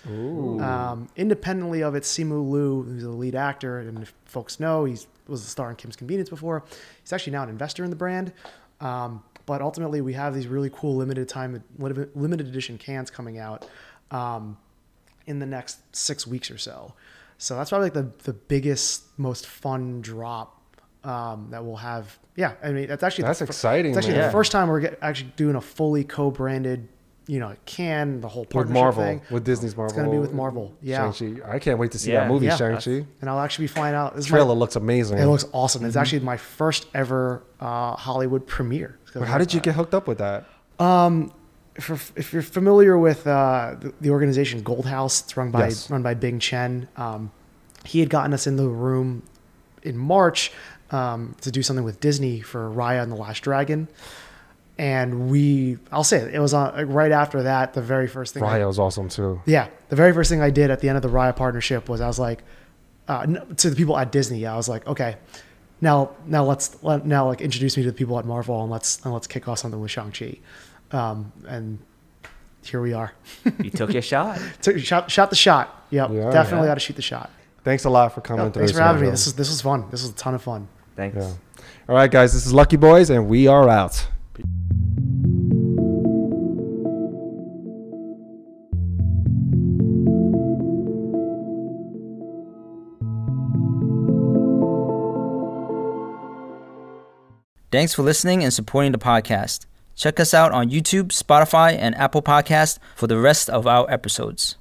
[SPEAKER 4] Um, independently of it, Simu Liu, who's the lead actor, and if folks know, he was the star in Kim's Convenience before. He's actually now an investor in the brand. Um, but ultimately, we have these really cool limited time, limited edition cans coming out um, in the next six weeks or so. So that's probably like the, the biggest, most fun drop um, that we'll have. Yeah, I mean that's actually
[SPEAKER 2] That's
[SPEAKER 4] the
[SPEAKER 2] exciting,
[SPEAKER 4] It's actually
[SPEAKER 2] man.
[SPEAKER 4] the first time we're get, actually doing a fully co-branded, you know, can the whole
[SPEAKER 2] party
[SPEAKER 4] With
[SPEAKER 2] Marvel,
[SPEAKER 4] thing.
[SPEAKER 2] with Disney's Marvel.
[SPEAKER 4] It's gonna be with Marvel. Yeah,
[SPEAKER 2] Shang-Chi. I can't wait to see
[SPEAKER 3] Yeah.
[SPEAKER 2] that movie,
[SPEAKER 4] Yeah.
[SPEAKER 2] Shang-Chi.
[SPEAKER 4] and I'll actually be flying out. This
[SPEAKER 2] Trailer
[SPEAKER 4] my,
[SPEAKER 2] looks amazing.
[SPEAKER 4] it looks awesome. It's actually my first ever uh, Hollywood premiere.
[SPEAKER 2] How did you get hooked up with that?
[SPEAKER 4] if, if you're familiar with uh, the, the organization Gold House, it's run by
[SPEAKER 2] Yes.
[SPEAKER 4] run by Bing Chen. Um, he had gotten us in the room in March um, to do something with Disney for Raya and the Last Dragon, and we I'll say it, it was on, like, right after that. The very first thing, I-
[SPEAKER 2] Raya was awesome too.
[SPEAKER 4] yeah, the very first thing I did at the end of the Raya partnership was I was like, uh, to the people at Disney, I was like, okay, now now let's let, now like introduce me to the people at Marvel and let's and let's kick off something with Shang Chi, um, and here we are.
[SPEAKER 3] You took your shot.
[SPEAKER 4] Took- shot shot the shot. Yep,
[SPEAKER 2] Yeah.
[SPEAKER 4] definitely
[SPEAKER 3] Yeah.
[SPEAKER 4] got to shoot the shot.
[SPEAKER 2] Thanks a lot for coming.
[SPEAKER 4] No,
[SPEAKER 2] to
[SPEAKER 4] thanks for having me. This was this was fun. This was a ton of fun.
[SPEAKER 3] Thanks.
[SPEAKER 2] Yeah. All right, guys, this is Lucky Boys, and we are out.
[SPEAKER 5] Thanks for listening and supporting the podcast. Check us out on YouTube, Spotify, and Apple Podcast for the rest of our episodes.